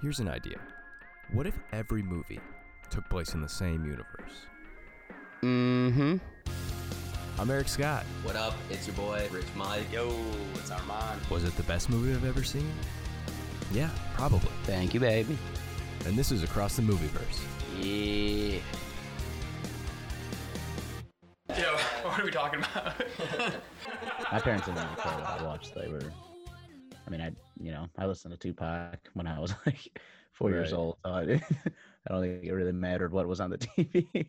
Here's an idea. What if every movie took place in the same universe? Mm-hmm. I'm Eric Scott. What up? It's your boy, Rich Mike. Yo, it's Armand. Was it the best movie I've ever seen? Yeah, probably. Thank you, baby. And this is Across the Movieverse. Yeah. Yo, what are we talking about? My parents didn't really care what I watched. They were, I mean, I, you know, I listened to Tupac when I was like four years old. So I, I don't think it really mattered what was on the TV.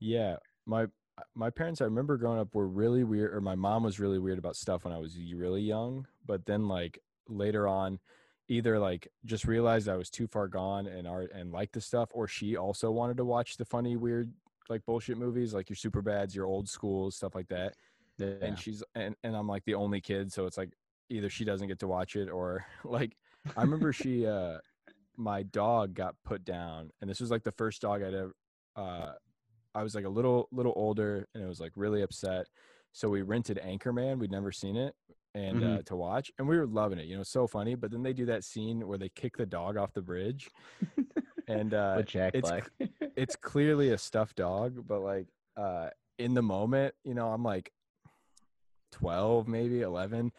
Yeah, my my parents I remember growing up were really weird or my mom was really weird about stuff when I was really young, but then like later on either like just realized I was too far gone and art and liked the stuff or she also wanted to watch the funny weird like bullshit movies like your super bads, your old schools, stuff like that. yeah. And she's and and I'm like the only kid, so it's like either she doesn't get to watch it or like I remember she uh my dog got put down and this was like the first dog I'd ever uh I was like a little little older and it was like really upset. So we rented Anchorman. We'd never seen it and Mhm. uh, to watch and we were loving it. You know, so funny. But then they do that scene where they kick the dog off the bridge. and uh Jack it's Black. it's clearly a stuffed dog, but like uh in the moment, you know, I'm like 12, maybe 11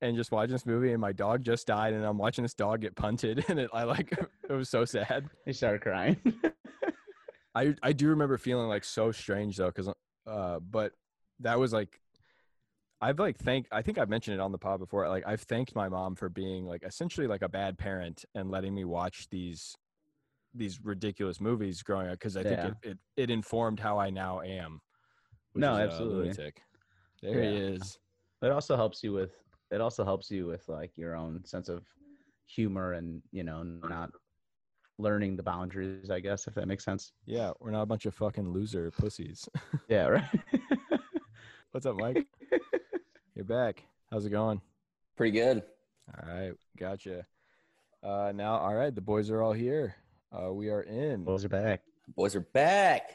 and just watching this movie and my dog just died and I'm watching this dog get punted and it I like it was so sad. he started crying. I I do remember feeling like so strange though cuz uh but that was like I've like thank I think I've mentioned it on the pod before like I've thanked my mom for being like essentially like a bad parent and letting me watch these these ridiculous movies growing up cuz I think it, it it informed how I now am. No, absolutely. There he Yeah. is. it also helps you with it also helps you with like your own sense of humor and you know not learning the boundaries. I guess if that makes sense. Yeah, we're not a bunch of fucking loser pussies. Yeah. Right. What's up, Mike? You're back. How's it going? Pretty good. All right, gotcha. Uh, now, all right, the boys are all here. Uh, we are in. Boys are back. Boys are back.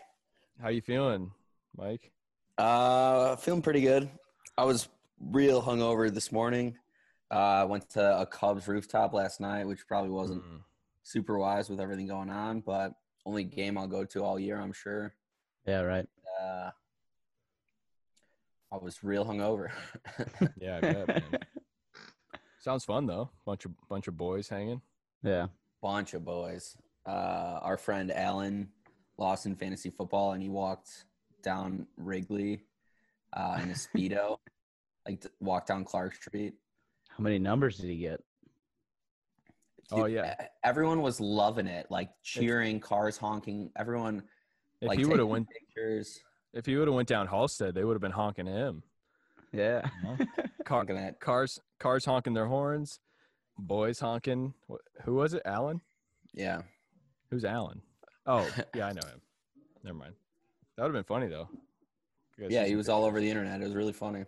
How you feeling, Mike? Uh, feeling pretty good. I was real hungover this morning. Uh, went to a Cubs rooftop last night, which probably wasn't Mm. super wise with everything going on, but only game I'll go to all year, I'm sure. Yeah. Right. Uh, I was real hungover. Yeah, I bet, man. Sounds fun though. Bunch of bunch of boys hanging. yeah. bunch of boys. Uh, our friend Alan lost in fantasy football, and he walked down Wrigley uh, in a speedo, like walk down Clark Street. How many numbers did he get? Oh, yeah. everyone was loving it, like cheering, cars honking. Everyone If like he would have went, pictures. if he would have went down Halsted, they would have been honking him. Yeah. Car, Honking at cars, cars honking their horns. Boys honking. Who was it? Alan. yeah. Who's Alan? Oh, yeah, I know him. Never mind. That would have been funny though. Yeah, he was all over the internet. It was really funny.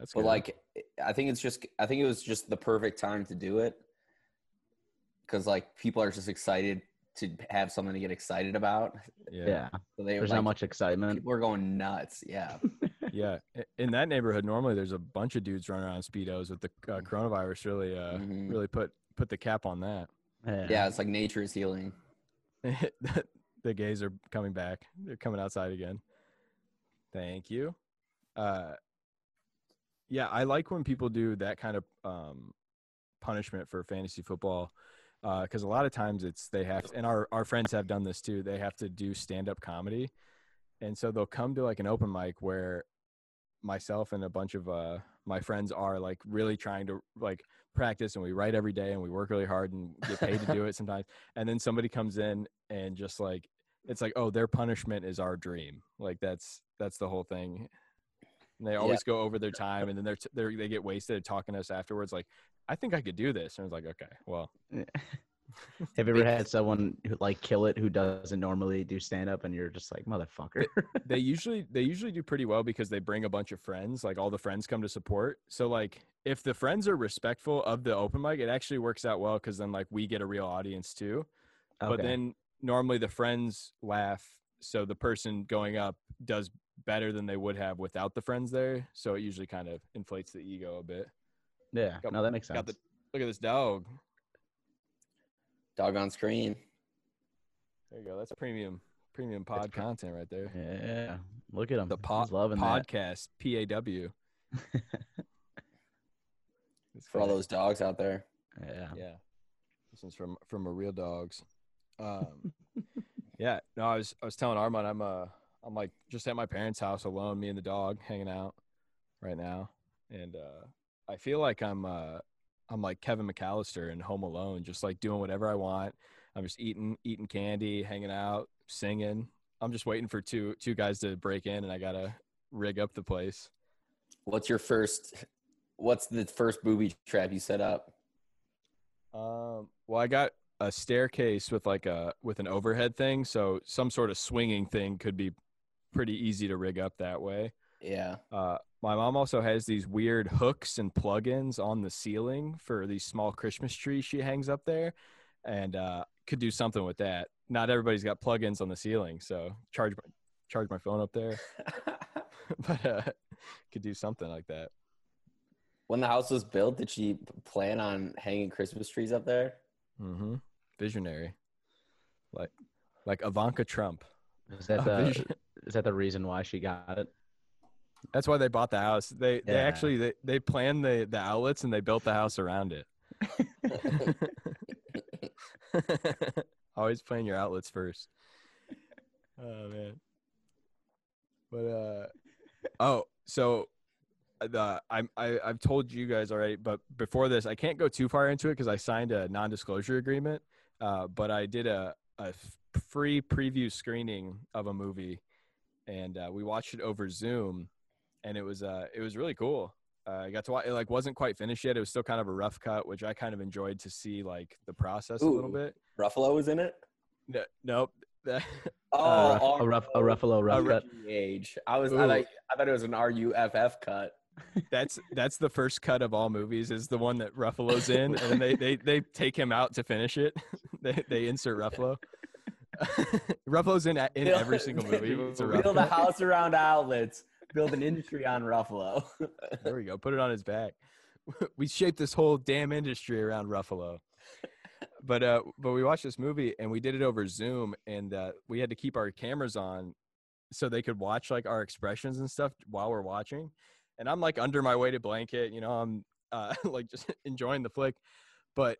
That's But good. like, I think it's just, I think it was just the perfect time to do it because like people are just excited to have something to get excited about. yeah. Yeah. So they There's like, not much excitement. We're going nuts. Yeah. Yeah, in that neighborhood, normally there's a bunch of dudes running around speedos. With the uh, coronavirus, really, uh, Mhm. really put put the cap on that. Yeah. It's like nature is healing. the gays are coming back. They're coming outside again. Thank you. Uh, yeah, I like when people do that kind of um, punishment for fantasy football because a lot of times it's they have and our our friends have done this too. They have to do stand up comedy, and so they'll come to like an open mic where myself and a bunch of uh my friends are like really trying to like practice and we write every day and we work really hard and get paid to do it sometimes and then somebody comes in and just like it's like oh their punishment is our dream like that's that's the whole thing and they always go over their time and then they're, t- they're they get wasted talking to us afterwards like i think i could do this. And it's like okay well. Have you ever had someone who like kill it who doesn't normally do stand up and you're just like motherfucker? they usually they usually do pretty well because they bring a bunch of friends like all the friends come to support. So like if the friends are respectful of the open mic it actually works out well because then like we get a real audience too. But then normally the friends laugh so the person going up does better than they would have without the friends there so it usually kind of inflates the ego a bit yeah, got- no, that makes sense. got the look at this dog Dog on screen. There you go. That's premium premium pod content right there. Yeah, look at him. The He's pod loving that. podcast P A W. It's For all those dogs out there. yeah. Yeah. This one's from from a real dogs. Um, yeah. No, I was I was telling Armand I'm uh I'm like just at my parents' house alone, me and the dog hanging out right now, and uh, I feel like I'm uh I'm like Kevin McAllister in Home Alone, just like doing whatever I want. I'm just eating eating candy, hanging out, singing. I'm just waiting for two two guys to break in, and I gotta rig up the place. What's your first? What's the first booby trap you set up? Um, well, I got a staircase with like a with an overhead thing, so some sort of swinging thing could be pretty easy to rig up that way. Yeah. Uh, my mom also has these weird hooks and plugins on the ceiling for these small Christmas trees she hangs up there, and uh, could do something with that. Not everybody's got plugins on the ceiling, so charge my, charge my phone up there, but uh, could do something like that. when the house was built, did she plan on hanging Christmas trees up there? Mm-hmm. Visionary, like like Ivanka Trump. Is that A the vision- is that the reason why she got it? That's why they bought the house. They they actually they, they planned the the outlets and they built the house around it. Always plan your outlets first. Oh man. But uh oh, so uh, the I'm I I've told you guys already, but before this, I can't go too far into it because I signed a non-disclosure agreement. Uh, but I did a a free preview screening of a movie, and uh, we watched it over Zoom, and it was uh it was really cool. Uh, I got to watch. It like wasn't quite finished yet. It was still kind of a rough cut, which I kind of enjoyed to see like the process a little bit. Ruffalo was in it. No, nope. Oh, Uh, oh, a rough a Ruffalo rough oh, cut. age. I was. I, like, I thought it was an RUFF cut. that's that's the first cut of all movies is the one that Ruffalo's in, and then they they they take him out to finish it. they they insert Ruffalo. Ruffalo's in in every single movie. Build a house around outlets. Build an industry on Ruffalo. There we go. Put it on his back. We shaped this whole damn industry around Ruffalo. But uh, but we watched this movie and we did it over Zoom, and uh, we had to keep our cameras on so they could watch like our expressions and stuff while we're watching. And I'm like under my weighted blanket, you know, I'm uh, like just enjoying the flick. But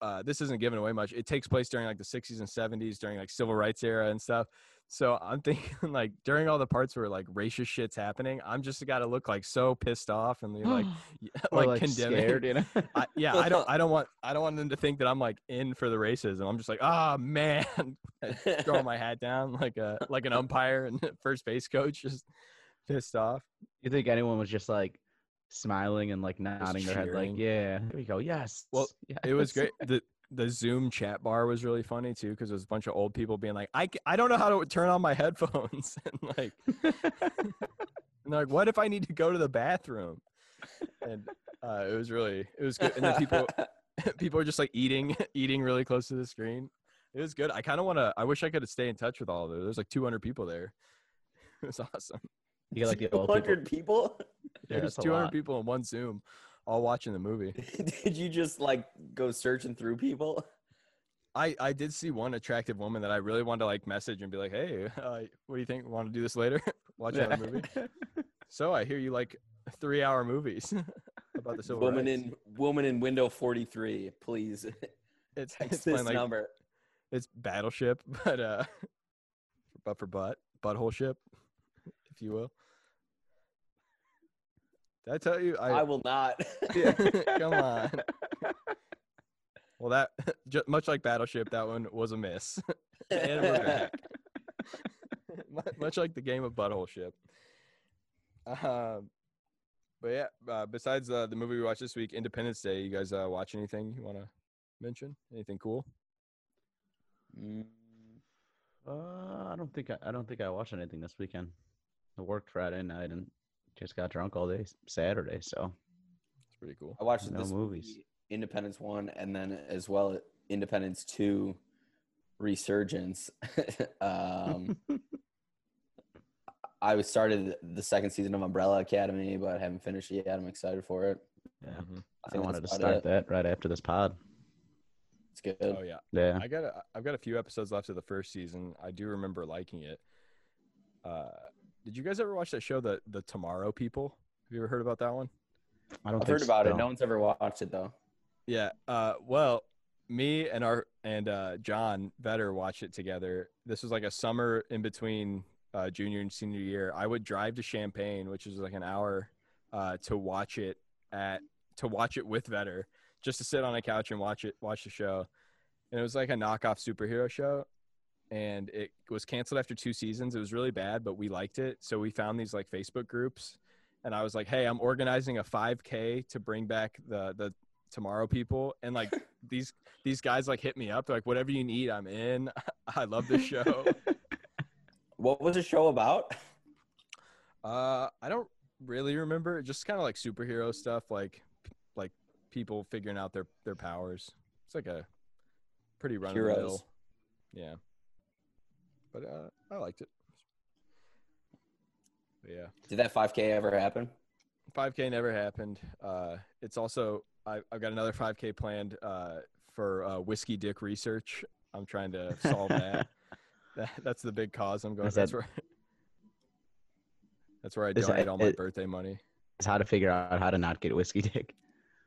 uh, this isn't giving away much. It takes place during like the 60s and 70s, during like civil rights era and stuff. So I'm thinking like during all the parts where like racist shit's happening, I'm just got to look like so pissed off and you're like like, like condemning. scared, you know. I, yeah, I don't I don't want I don't want them to think that I'm like in for the racism. I'm just like, ah man, throwing my hat down like a like an umpire and first base coach, just pissed off. You think anyone was just like smiling and like nodding their head, like, yeah, there you go, yes. Well, It was great. The the Zoom chat bar was really funny too because it was a bunch of old people being like, I, I don't know how to turn on my headphones and like and like, what if I need to go to the bathroom? And uh, it was really it was good. And then people people were just like eating eating really close to the screen. It was good. I kind of want to. I wish I could stay in touch with all of them. There's like 200 people there. It was awesome. You get like the old people. 200 people. Yeah, there's 200 lot. people in one Zoom, all watching the movie. Did you just like go searching through people? I I did see one attractive woman that I really wanted to like message and be like, hey, uh, what do you think? Want to do this later? Watch another movie. So I hear you like three hour movies about the civil woman rights. in woman in window 43. Please it's text it's this like number. it's battleship, but uh, but for butt butthole ship, if you will. Did I tell you? I, I, will not. Yeah, come on. Well, that ju- much like Battleship, that one was a miss. and we're back. Mu- much like the game of Butthole Ship. Um, but yeah, uh, besides uh, the movie we watched this week, Independence Day, you guys uh, watch anything you want to mention? Anything cool? Mm, Uh, I don't think I, I don't think I watched anything this weekend. I worked Friday night and just got drunk all day Saturday. So It's pretty cool. I watched No this movies. movie, Independence One, and then as well Independence Two, Resurgence. um, I started the second season of Umbrella Academy, but I haven't finished it yet. I'm excited for it. yeah, Mhm. I I wanted to start it. that right after this pod. It's good. Oh yeah. Yeah. I got a, I've got a few episodes left of the first season. I do remember liking it. Uh, did you guys ever watch that show, the the Tomorrow People? Have you ever heard about that one? I don't I've think heard about it. No one's ever watched it though. Yeah. Uh, well, me and our and uh, John Vetter watched it together. This was like a summer in between uh, junior and senior year. I would drive to Champaign, which is like an hour, uh, to watch it at to watch it with Vetter, just to sit on a couch and watch it watch the show. And it was like a knockoff superhero show, and it was canceled after two seasons. It was really bad, but we liked it, so we found these like Facebook groups. And I was like, "Hey, I'm organizing a 5K to bring back the the tomorrow people and like these these guys like hit me up They're like whatever you need i'm in i love this show What was the show about? uh i don't really remember It just kind of like superhero stuff like like people figuring out their their powers it's like a pretty run of the Heroes. mill yeah but uh i liked it but yeah Did that 5K ever happen? 5K never happened. Uh, it's also I, I've got another 5K planned uh, for uh, whiskey dick research. I'm trying to solve that. that. That's the big cause I'm going. Is That's that- where. That's where I that- donate all my it- birthday money. It's how to figure out how to not get whiskey dick.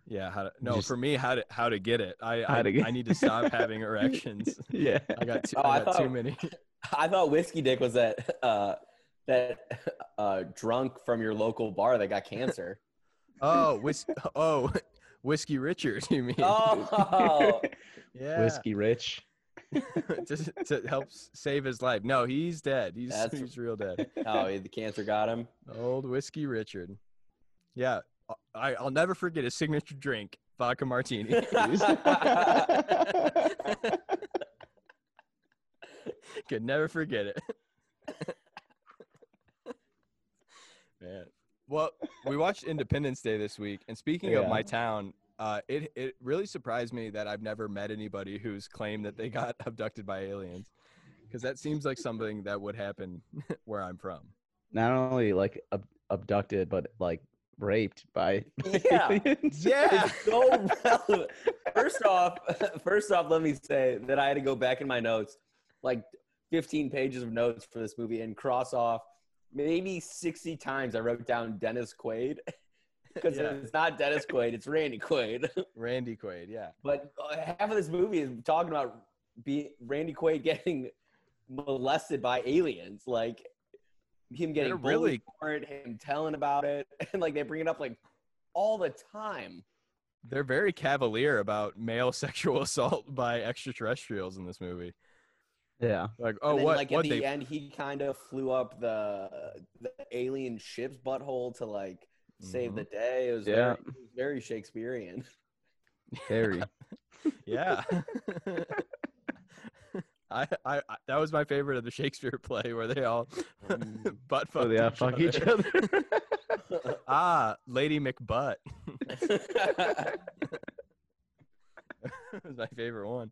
Yeah, how to no Just- for me how to how to get it. I How I, to get- I need to stop having erections. yeah. I got too, Oh, I I got too many. I thought whiskey dick was that uh, that uh, drunk from your local bar that got cancer. Oh, whis- oh, whiskey Richard. You mean? oh, yeah. Whiskey rich. Just to help save his life. No, he's dead. He's That's- he's real dead. oh, the cancer got him. Old whiskey Richard. Yeah, I I'll never forget his signature drink, vodka martini. Could never forget it. Man. Well, we watched Independence Day this week, and speaking of my town, uh, it it really surprised me that I've never met anybody who's claimed that they got abducted by aliens, because that seems like something that would happen where I'm from. Not only like ab- abducted, but like raped by Yeah. aliens. Yeah. So relevant. First off, first off, let me say that I had to go back in my notes, like 15 pages of notes for this movie, and cross off maybe 60 times. I wrote down Dennis Quaid because Yeah. it's not Dennis Quaid, it's Randy Quaid. Randy Quaid, yeah. But uh, half of this movie is talking about be Randy Quaid getting molested by aliens, like him getting They're bullied really- for it, him telling about it, and like they bring it up like all the time. They're very cavalier about male sexual assault by extraterrestrials in this movie. Yeah. Like, oh, and then, what? like what at the they? end, he kind of flew up the the alien ship's butthole to like save Mhm. the day. It was Yeah. very, it was very Shakespearean. Very. Yeah. I, I, I, that was my favorite of the Shakespeare play where they all butt fuck. oh, yeah. Fuck each other. Ah, Lady McButt was my favorite one.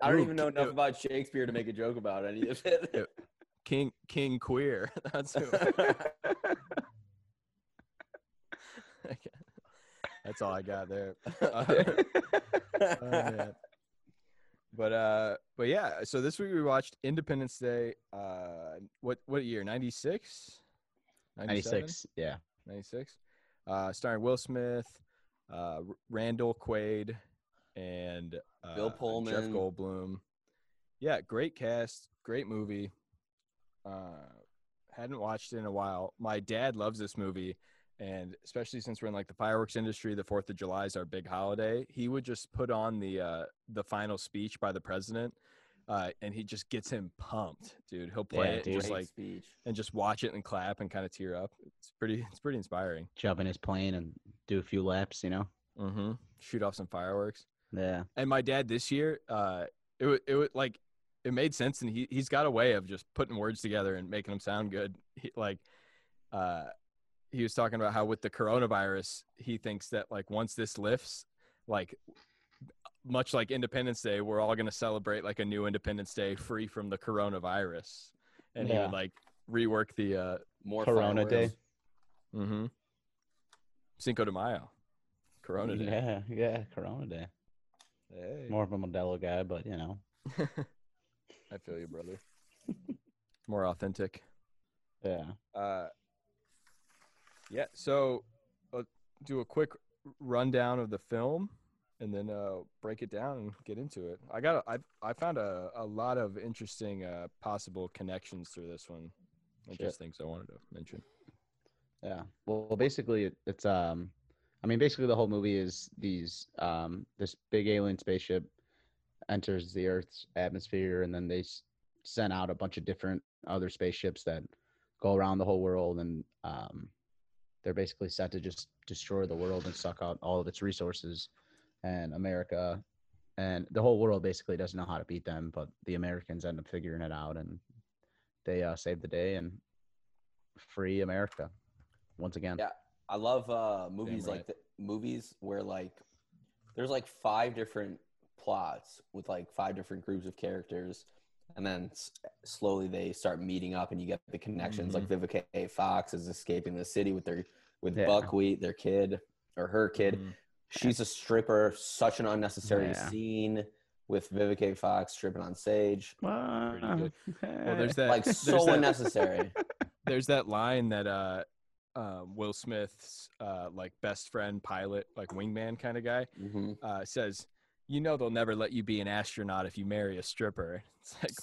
I don't Ooh, even know K- enough about Shakespeare to make a joke about any of it. King King Queer. That's who. That's all I got there. Uh, oh, man. But uh, but yeah. So this week we watched Independence Day. Uh, what what year? 96? 96. Yeah. 96. Uh, starring Will Smith, uh, Randall Quaid, and uh, Bill Pullman. Jeff Goldblum. Yeah, great cast, great movie. Uh, hadn't watched it in a while. My dad loves this movie, and especially since we're in like the fireworks industry, the Fourth of July is our big holiday. He would just put on the uh, the final speech by the president, uh, and he just gets him pumped, dude. He'll play Yeah, it dude. just like speech. and just watch it and clap and kind of tear up. It's pretty. It's pretty inspiring. Jump in his plane and do a few laps, you know? Mm-hmm. Shoot off some fireworks. Yeah. And my dad this year, uh, it would it would like it made sense, and he he's got a way of just putting words together and making them sound good. He, like, uh, he was talking about how with the coronavirus, he thinks that like once this lifts, like much like Independence Day, we're all gonna celebrate like a new Independence Day free from the coronavirus, and he would like rework the uh, More Corona Day. mm-hmm. Cinco de Mayo, Corona Day. Yeah. Yeah. Corona Day. Hey. More of a Modelo guy, but you know, I feel you, brother. More authentic. yeah. Uh, yeah. So, uh, do a quick rundown of the film, and then uh, break it down and get into it. I got. I I found a, a lot of interesting uh, possible connections through this one. Shit. just things I wanted to mention. Yeah. Well, well, basically, it, it's um, I mean, basically, the whole movie is these um, this big alien spaceship enters the Earth's atmosphere, and then they s- send out a bunch of different other spaceships that go around the whole world, and um, they're basically set to just destroy the world and suck out all of its resources. And America and the whole world basically doesn't know how to beat them, but the Americans end up figuring it out, and they uh, save the day and free America once again. Yeah. I love uh, movies right. like the, movies where like there's like five different plots with like five different groups of characters, and then s- slowly they start meeting up, and you get the connections. Like Vivica A. Fox is escaping the city with their with Yeah. Buckwheat, their kid or her kid. Mhm. She's a stripper. Such an unnecessary Yeah. scene with Vivica A. Fox stripping on stage. Pretty good. Well, Well, there's that. Like there's so that- unnecessary. there's that line that uh, uh, Will Smith's uh, like best friend pilot, like wingman kind of guy, hmm uh, says, "You know they'll never let you be an astronaut if you marry a stripper." It's like,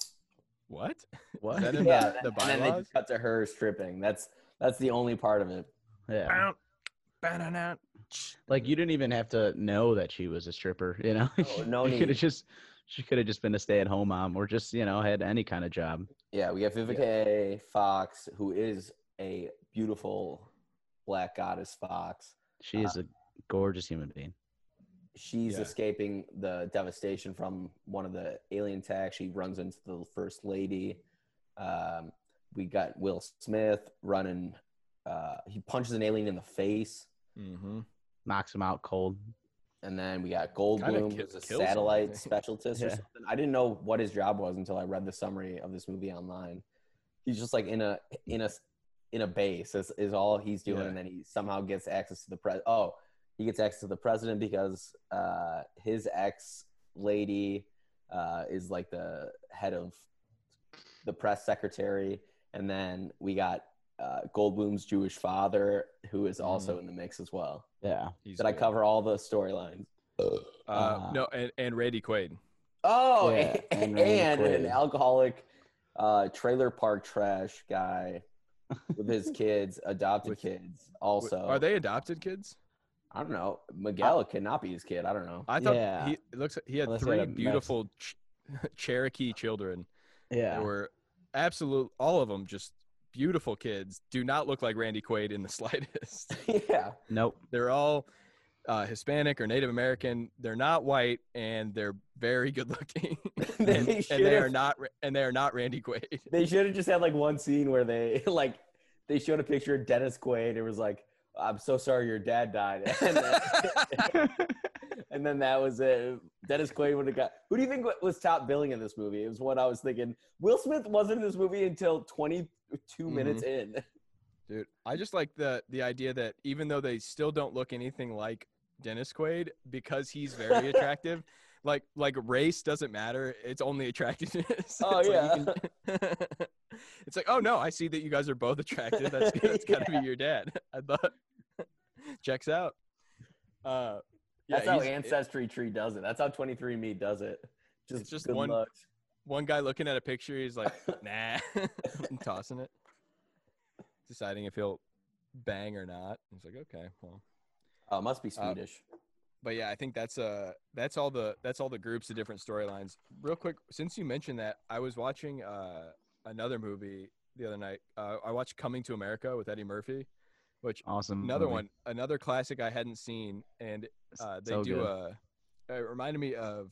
what? what? Is that in Yeah, the, the and then they just cut to her stripping. That's that's the only part of it. yeah. Bow, ba-da-da. Like you didn't even have to know that she was a stripper, you know? No- oh, no you could have just she could have just been a stay-at-home mom or just, you know, had any kind of job. Yeah, we have Vivica A. Fox, who is a beautiful black goddess fox. She is uh, a gorgeous human being. She's Yeah. escaping the devastation from one of the alien attacks. She runs into the first lady. Um, we got Will Smith running. Uh, he punches an alien in the face. Mhm. Knocks him out cold. And then we got Kinda Goldblum, ki- who's a kills him, I satellite specialist or something. I didn't know what his job was until I read the summary of this movie online. He's just like in a in a in a base is, is all he's doing, Yeah. and then he somehow gets access to the press. Oh, he gets access to the president because uh, his ex lady uh, is like the head of the press secretary, and then we got uh, Goldblum's Jewish father, who is also in the mix as well. Yeah. He's Did I cover all the storylines? Uh, Uh, no, and, and Randy Quaid. Oh, Yeah, and, and Randy an alcoholic uh, trailer park trash guy with his kids, adopted With- kids. Also, Are they adopted kids? I don't know. Miguel cannot be his kid. I don't know. I thought Yeah. he it looks. He had Unless he three had beautiful ch- Cherokee children. Yeah. They were absolute. All of them just beautiful kids. Do not look like Randy Quaid in the slightest. yeah, Nope. They're all uh, Hispanic or Native American. They're not white, and they're very good looking. They and, and they are not. And they are not Randy Quaid. they should have just had like one scene where they like they showed a picture of Dennis Quaid. It was like, "I'm so sorry, your dad died," and then, and then that was it. Dennis Quaid would have got. Who do you think was top billing in this movie? It was what I was thinking. Will Smith wasn't in this movie until 22 mm-hmm. minutes in. Dude, I just like the the idea that even though they still don't look anything like Dennis Quaid, because he's very attractive, like like race doesn't matter. It's only attractiveness. Oh, It's like yeah. can- it's like, oh no, I see that you guys are both attractive. That's that's got to be your dad. I thought checks out. Uh, yeah, That's how he's- Ancestry Tree does it. That's how 23andMe does it. Just, It's just one- looks. one guy looking at a picture, he's like, nah, and tossing it, deciding if he'll bang or not. He's like, okay, well. Oh, it must be Uh, Swedish. But yeah, I think that's uh that's all the that's all the groups of different storylines. Real quick, since you mentioned that, I was watching uh another movie the other night. Uh, I watched Coming to America with Eddie Murphy, which Awesome. another movie. one, another classic I hadn't seen, and uh, they So do good. a. It reminded me of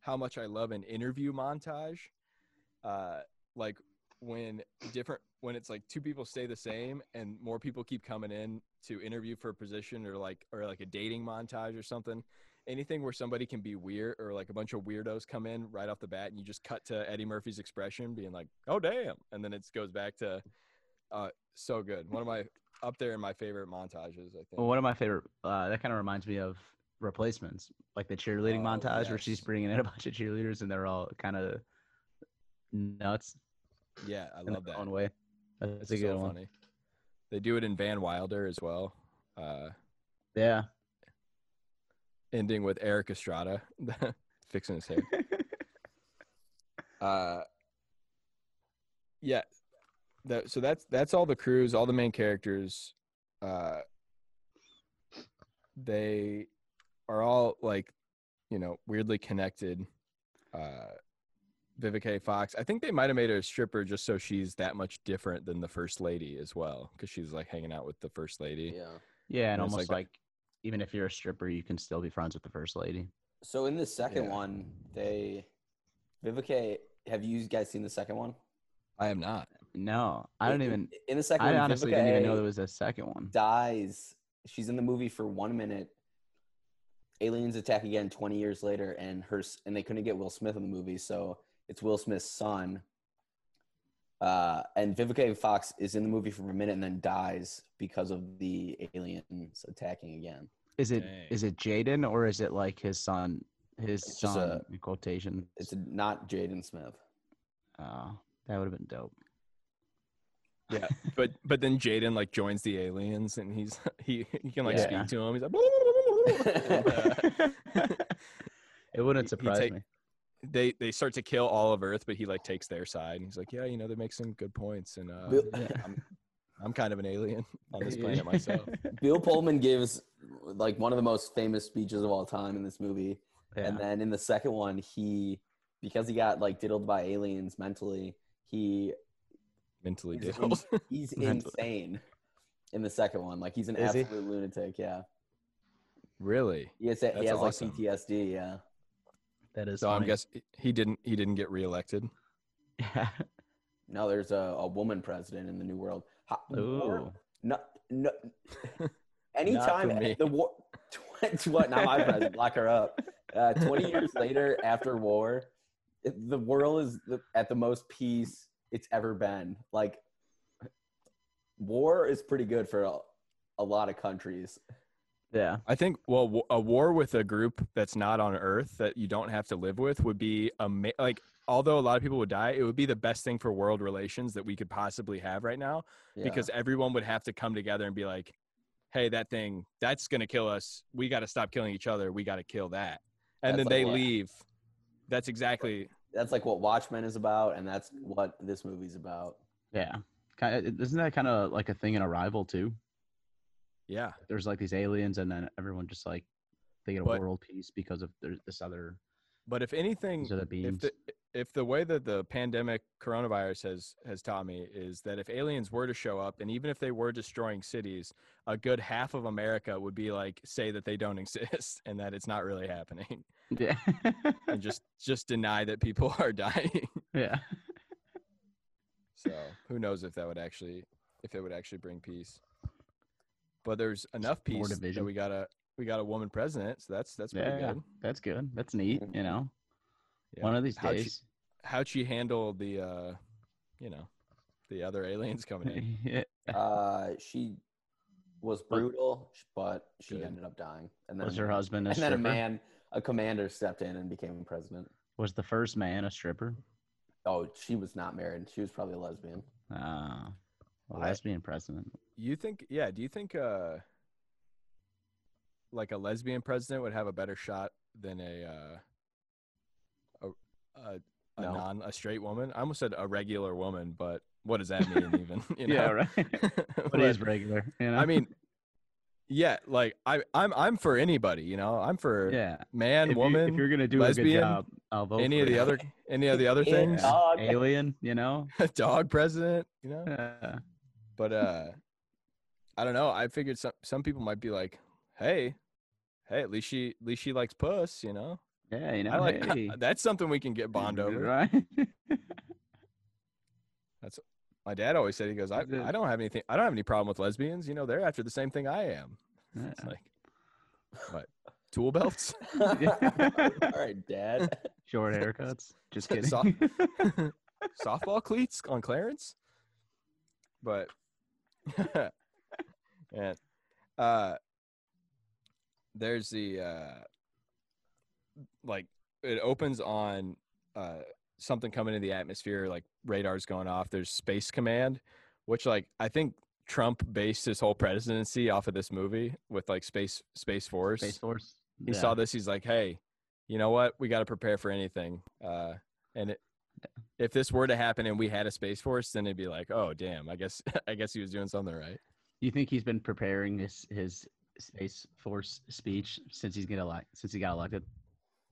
how much I love an interview montage, uh, like when different when it's like two people stay the same and more people keep coming in to interview for a position or like or like a dating montage or something. Anything where somebody can be weird or like a bunch of weirdos come in right off the bat and you just cut to Eddie Murphy's expression being like, "Oh damn," and then it goes back to, uh, so good. One of my up there in my favorite montages. I think. Well, one of my favorite. Uh, that kind of reminds me of replacements, like the cheerleading Oh, montage where she's bringing in a bunch of cheerleaders and they're all kind of nuts Yeah, I love that. one way. That's a good one. funny. They do it in Van Wilder as well. Uh, Yeah. ending with Erik Estrada fixing his hair. Uh, yeah. That, so that's that's all the crews, all the main characters. Uh, they are all like, you know, weirdly connected. Uh, Vivica Fox. I think they might have made her a stripper just so she's that much different than the first lady as well, because she's like hanging out with the first lady. Yeah. Yeah, and And it's almost like like, even if you're a stripper, you can still be friends with the first lady. So in the second Yeah. one, they Vivica. Have you guys seen the second one? I am not. No, I don't In- even. In the second I one, honestly Vivica didn't even know there was a second one. dies. She's in the movie for one minute. Aliens attack again 20 years later, and her and they couldn't get Will Smith in the movie, so it's Will Smith's son. Uh, and Vivica Fox is in the movie for a minute and then dies because of the aliens attacking again. Is it Dang. is it Jaden or is it like his son? His It's just son a- in quotation. It's not Jaden Smith. Oh, that would have been dope. Yeah, but but then Jaden like joins the aliens and he's he he can like Yeah. speak to him. He's like, It wouldn't He- he surprise take- me. They they start to kill all of Earth, but he like takes their side. And he's like, yeah, you know, they make some good points, and uh, Bill- I'm I'm kind of an alien on this planet myself. Bill Pullman gives like one of the most famous speeches of all time in this movie. Yeah. And then in the second one, he because he got like diddled by aliens mentally, he Mentally he's, diddled. he's Mentally. insane in the second one. Like he's an Is he? absolute lunatic. Yeah, really? he has, he has awesome. like PTSD. Yeah, that is. So I'm funny. guess he didn't he didn't get reelected. Yeah. no, there's a, a woman president in the new world. Ho- Ooh. No, no. Anytime me. the war, tw- what? Not my president. Lock her up. Uh, Twenty years later, after war, the world is the, at the most peace it's ever been. Like, war is pretty good for a, a lot of countries. Yeah. I think well, a war with a group that's not on Earth that you don't have to live with would be ama- like. Although a lot of people would die, it would be the best thing for world relations that we could possibly have right now. Yeah. because everyone would have to come together and be like, "Hey, that thing that's gonna kill us. We got to stop killing each other. We got to kill that." And That's then they like- leave. That's exactly that's like what Watchmen is about, and that's what this movie's about. Yeah. Kind of, isn't that kind of like a thing in Arrival too? Yeah. There's like these aliens, and then everyone just like they get a But- world peace because of there's this other But if anything, if the if the way that the pandemic coronavirus has has taught me is that if aliens were to show up and even if they were destroying cities, a good half of America would be like say that they don't exist and that it's not really happening yeah. and just just deny that people are dying. yeah. So who knows if that would actually if it would actually bring peace. But there's enough more peace that we got a we got a woman president, so that's that's pretty Yeah. good. That's good. That's neat. You know, Yeah. one of these How'd she- days. How'd she handle the uh you know the other aliens coming in? yeah. Uh, she was brutal, but she Good. ended up dying. And then Was her husband a and then a man, a commander, stepped in and became president. Was the first man a stripper? Oh, she was not married. She was probably a lesbian. Uh, a I- lesbian president. You think yeah, do you think uh like a lesbian president would have a better shot than a uh a a, a No. non a straight woman? I almost said a regular woman, but what does that mean even? You know? Yeah, right. What But- is regular? You know? I mean, yeah, like I, I'm, I'm for anybody. You know, I'm for yeah. man, if you- woman, if you're gonna do lesbian, a good job, I'll vote any for of the other, any of the other things. Dog. alien. You know. Dog president. You know, Uh, but uh, I don't know. I figured some some people might be like, hey, hey, at least she, at least she likes puss. You know, yeah. You know. I like hey, that's something we can get bond over. Right. That's my dad always said he goes, I, I don't have anything, I don't have any problem with lesbians. You know, they're after the same thing I am. It's like, what, tool belts? All right, Dad. Short haircuts. Just kidding. So- softball cleats on Clarence. But and uh there's the uh like it opens on uh something coming in the atmosphere like radars going off there's space command which like i think trump based his whole presidency off of this movie with like space space force Space Force. he Yeah. saw this he's like hey you know what we got to prepare for anything uh and it, if this were to happen and we had a space force then it'd be like oh damn i guess i guess he was doing something right You think he's been preparing his his Space Force speech since he's get elect since he got elected?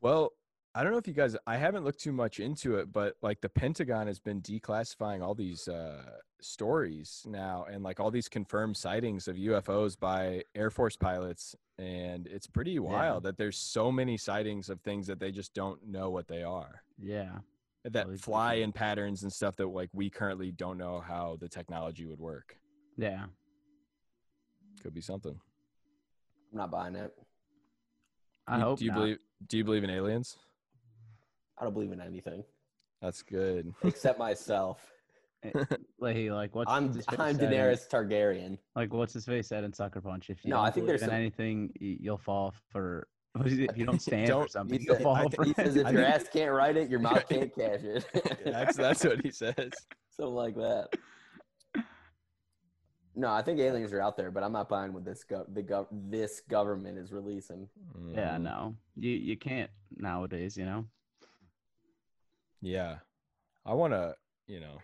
Well, I don't know if you guys I haven't looked too much into it, but like the Pentagon has been declassifying all these uh stories now and like all these confirmed sightings of UFOs by Air Force pilots and it's pretty wild that there's so many sightings of things that they just don't know what they are. Yeah. That Really fly in patterns and stuff that like we currently don't know how the technology would work. Yeah. Could be something. I'm not buying it. I You- hope do you not. believe do you believe in aliens? I don't believe in anything That's good. except myself. Eh, like he- like what's I'm his I'm said in- Daenerys Targaryen. Like what's his face said in Sucker Punch? If you No, I think believe there's in some- anything, you'll fall for. what is it? If you don't stand for Don't- something, He, you'll said- fall I for. he says if I your think- ass can't write it, your mouth can't cash it. that's that's what he says. Something like that. No, I think aliens are out there, but I'm not buying what this gov- the gov- this government is releasing. yeah, Mhm. no, you you can't nowadays. You know. Yeah. I want to, you know,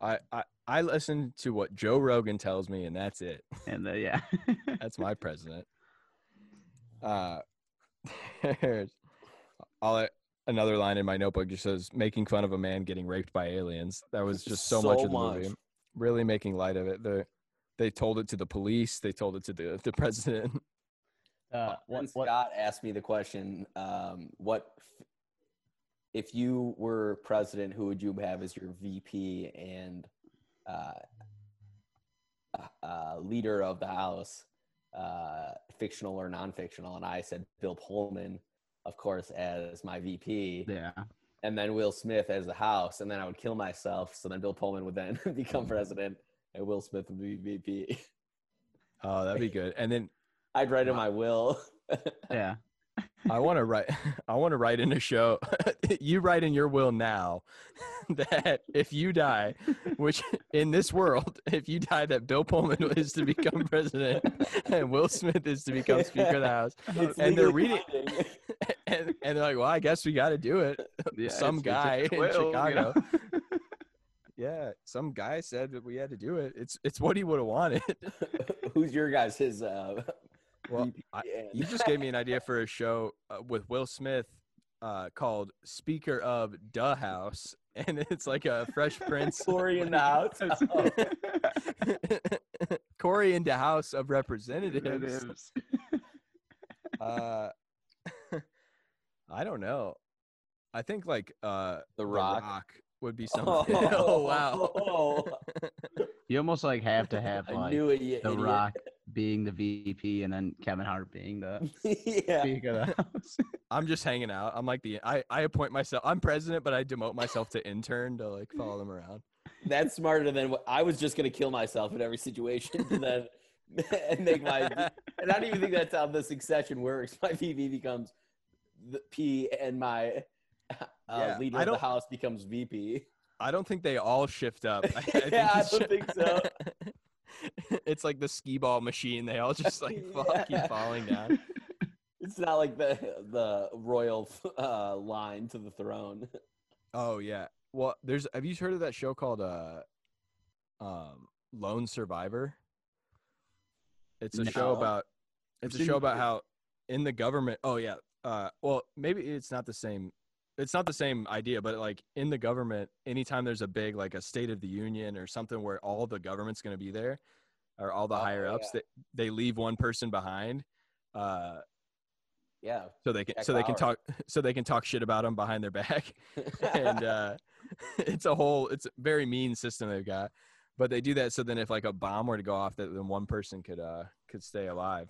I, I I listen to what Joe Rogan tells me and that's it. And uh, yeah. That's my president. Uh there's I'll, another line in my notebook just says making fun of a man getting raped by aliens. That was just so, much So of the movie. Really making light of it. The they told it to the police, they told it to the the president. uh, When what, what, Scott asked me the question, um, what f- if you were president, who would you have as your VP and uh, uh, uh, leader of the House, uh, fictional or non-fictional? And I said Bill Pullman, of course, as my VP, yeah. and then Will Smith as the House, and then I would kill myself. So then Bill Pullman would then become president, and Will Smith would be VP. Oh, that'd be good. And then I'd write in uh, my will. Yeah. I want to write. I want to write in a show. you write in your will now that if you die, which in this world, if you die, that Bill Pullman is to become president and Will Smith is to become Speaker of the House, It's and they're reading, and, and they're like, "Well, I guess we got to do it." Yeah, some it's- it's a guy in quill, you Chicago. know? Yeah, some guy said that we had to do it. It's it's what he would have wanted. Who's your guys? His uh, Well, I- You just gave me an idea for a show uh, with Will Smith uh, called Speaker of Duh House, and it's like a Fresh Prince. Cory in the house. Oh, Cory in the House of Representatives. Representatives. Uh, I don't know. I think like uh, The The Rock. Would be something. Oh, wow. Oh, You almost like have to have like knew it. The idiot. Rock being the VP and then Kevin Hart being the yeah. Speaker of the House. I'm just hanging out. I'm like the I, I appoint myself. I'm president, but I demote myself to intern to like follow them around. That's smarter than what I was just gonna kill myself in every situation and then and make my and I don't even think that's how the succession works. My VP becomes the P and my uh, Yeah, leader of the house becomes VP. I don't think they all shift up. I, I Yeah, I don't ju- think so. it's like the skee ball machine. They all just like fall, Yeah. keep falling down. It's not like the the royal uh, line to the throne. Oh yeah. Well, there's. Have you heard of that show called uh, um, Lone Survivor? It's a show about. It's a show about how in the government. Oh yeah. Uh, well, maybe it's not the same. It's not the same idea, but like in the government, anytime there's a big like a State of the Union or something where all the government's going to be there, or all the Oh, higher ups, yeah. they they leave one person behind. Uh, Yeah. so they can Jack so they can talk so they can talk shit about them behind their back and uh it's a whole it's a very mean system they've got but they do that so then if like a bomb were to go off that then one person could uh could stay alive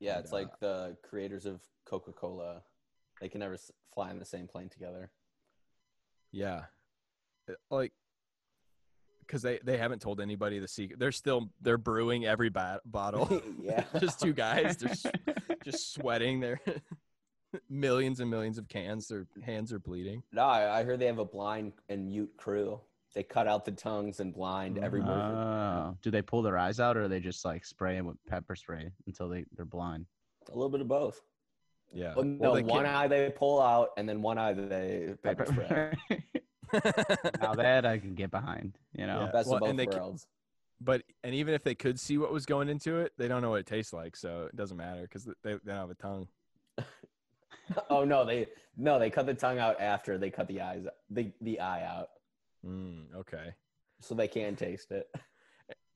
Yeah, it's uh, like the creators of Coca Cola. They can never fly in the same plane together. yeah Uh, like because they they haven't told anybody the secret. They're still they're brewing every bat- bottle. yeah. just two guys. They're s- just sweating. They're millions and millions of cans. Their hands are bleeding. No, I, I heard they have a blind and mute crew. They cut out the tongues and blind every movie. Oh, do they pull their eyes out or they just like spray 'em with pepper spray until they they're blind? a little bit of both. Yeah. Well, no, they one can't- eye they pull out, and then one eye they pepper spray. now that I can get behind, you know. Yeah. Best Well, of both and they ca- worlds. but and even if they could see what was going into it, they don't know what it tastes like, so it doesn't matter because they, they don't have a tongue. oh no, they no, they cut the tongue out after they cut the eyes, the the eye out, Mm, okay. so they can taste it.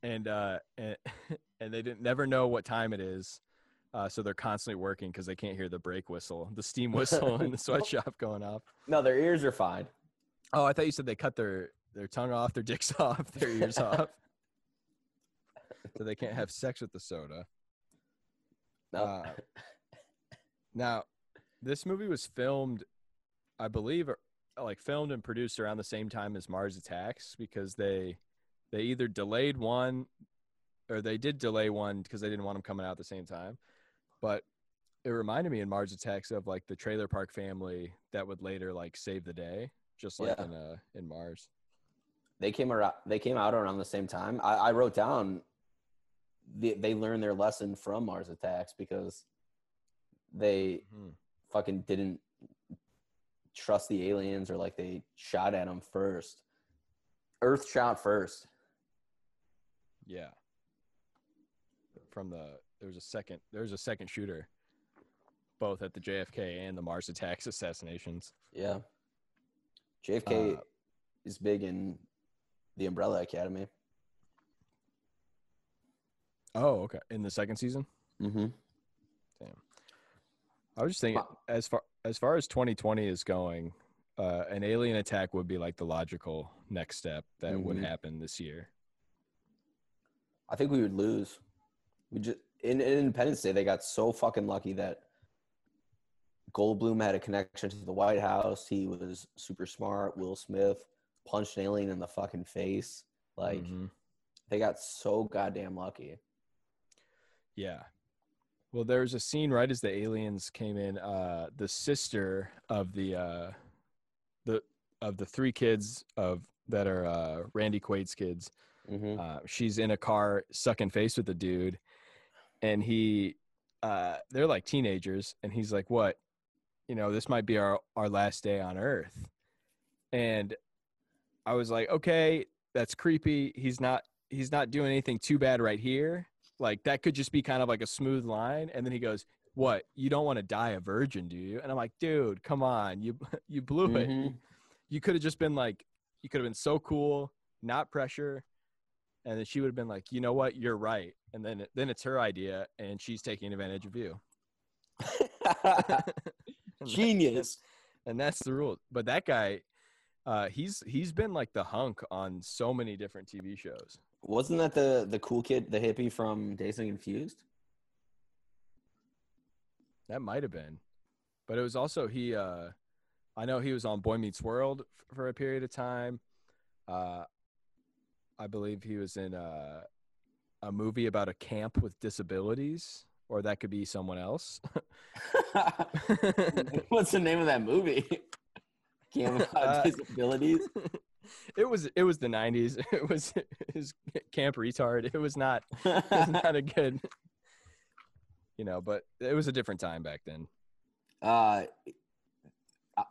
and uh and, and they didn't never know what time it is uh so they're constantly working because they can't hear the break whistle the steam whistle in the sweatshop going off. No, their ears are fine. oh i thought you said they cut their their tongue off their dicks off their ears off. So they can't have sex with the soda. No, Uh, now this movie was filmed i believe or- like filmed and produced around the same time as mars attacks because they they either delayed one or they did delay one because they didn't want them coming out at the same time but it reminded me in mars attacks of like the trailer park family that would later like save the day just like Yeah. in uh in mars they came around. They came out around the same time. I, I wrote down. The, they learned their lesson from Mars Attacks because they Mhm. fucking didn't trust the aliens or like they shot at them first. Earth shot first. yeah from the there was a second there was a second shooter both at the jfk and the mars attacks assassinations Yeah. JFK Uh, is big in the Umbrella Academy. Oh, okay. In the second season, Mm-hmm. Damn. I was just thinking Wow. as far as far as 2020 is going, uh, an alien attack would be like the logical next step that would Mhm. happen this year. I think we would lose. We just in, in Independence Day they got so fucking lucky that Goldblum had a connection to the White House. He was super smart. Will Smith punched an alien in the fucking face. Like Mhm. they got so goddamn lucky. Yeah. Well, there's a scene right as the aliens came in. Uh, the sister of the uh, the of the three kids of that are uh, Randy Quaid's kids. Mm-hmm. Uh, she's in a car sucking face with a dude, and he, uh, they're like teenagers, and he's like, "What? You know, this might be our our last day on Earth." And I was like, "Okay, that's creepy. He's not he's not doing anything too bad right here. Like that could just be kind of like a smooth line." And then he goes, "What? You don't want to die a virgin, do you?" And I'm like, "Dude, come on, you you blew it. Mhm. You could have just been like, you could have been so cool, not pressure." And then she would have been like, you know what, you're right. And then then it's her idea, and she's taking advantage of you. Genius. and that's the rule. But that guy, uh, he's he's been like the hunk on so many different TV shows. Wasn't that the the cool kid, the hippie from Dazed and Confused? That might have been, but it was also he. Uh, I know he was on Boy Meets World for a period of time. Uh, I believe he was in a, a movie about a camp with disabilities, or that could be someone else. What's the name of that movie? Camp Uh, disabilities. it was it was the '90s. It was his camp retard. It was not it was not a good, you know. But it was a different time back then. uh,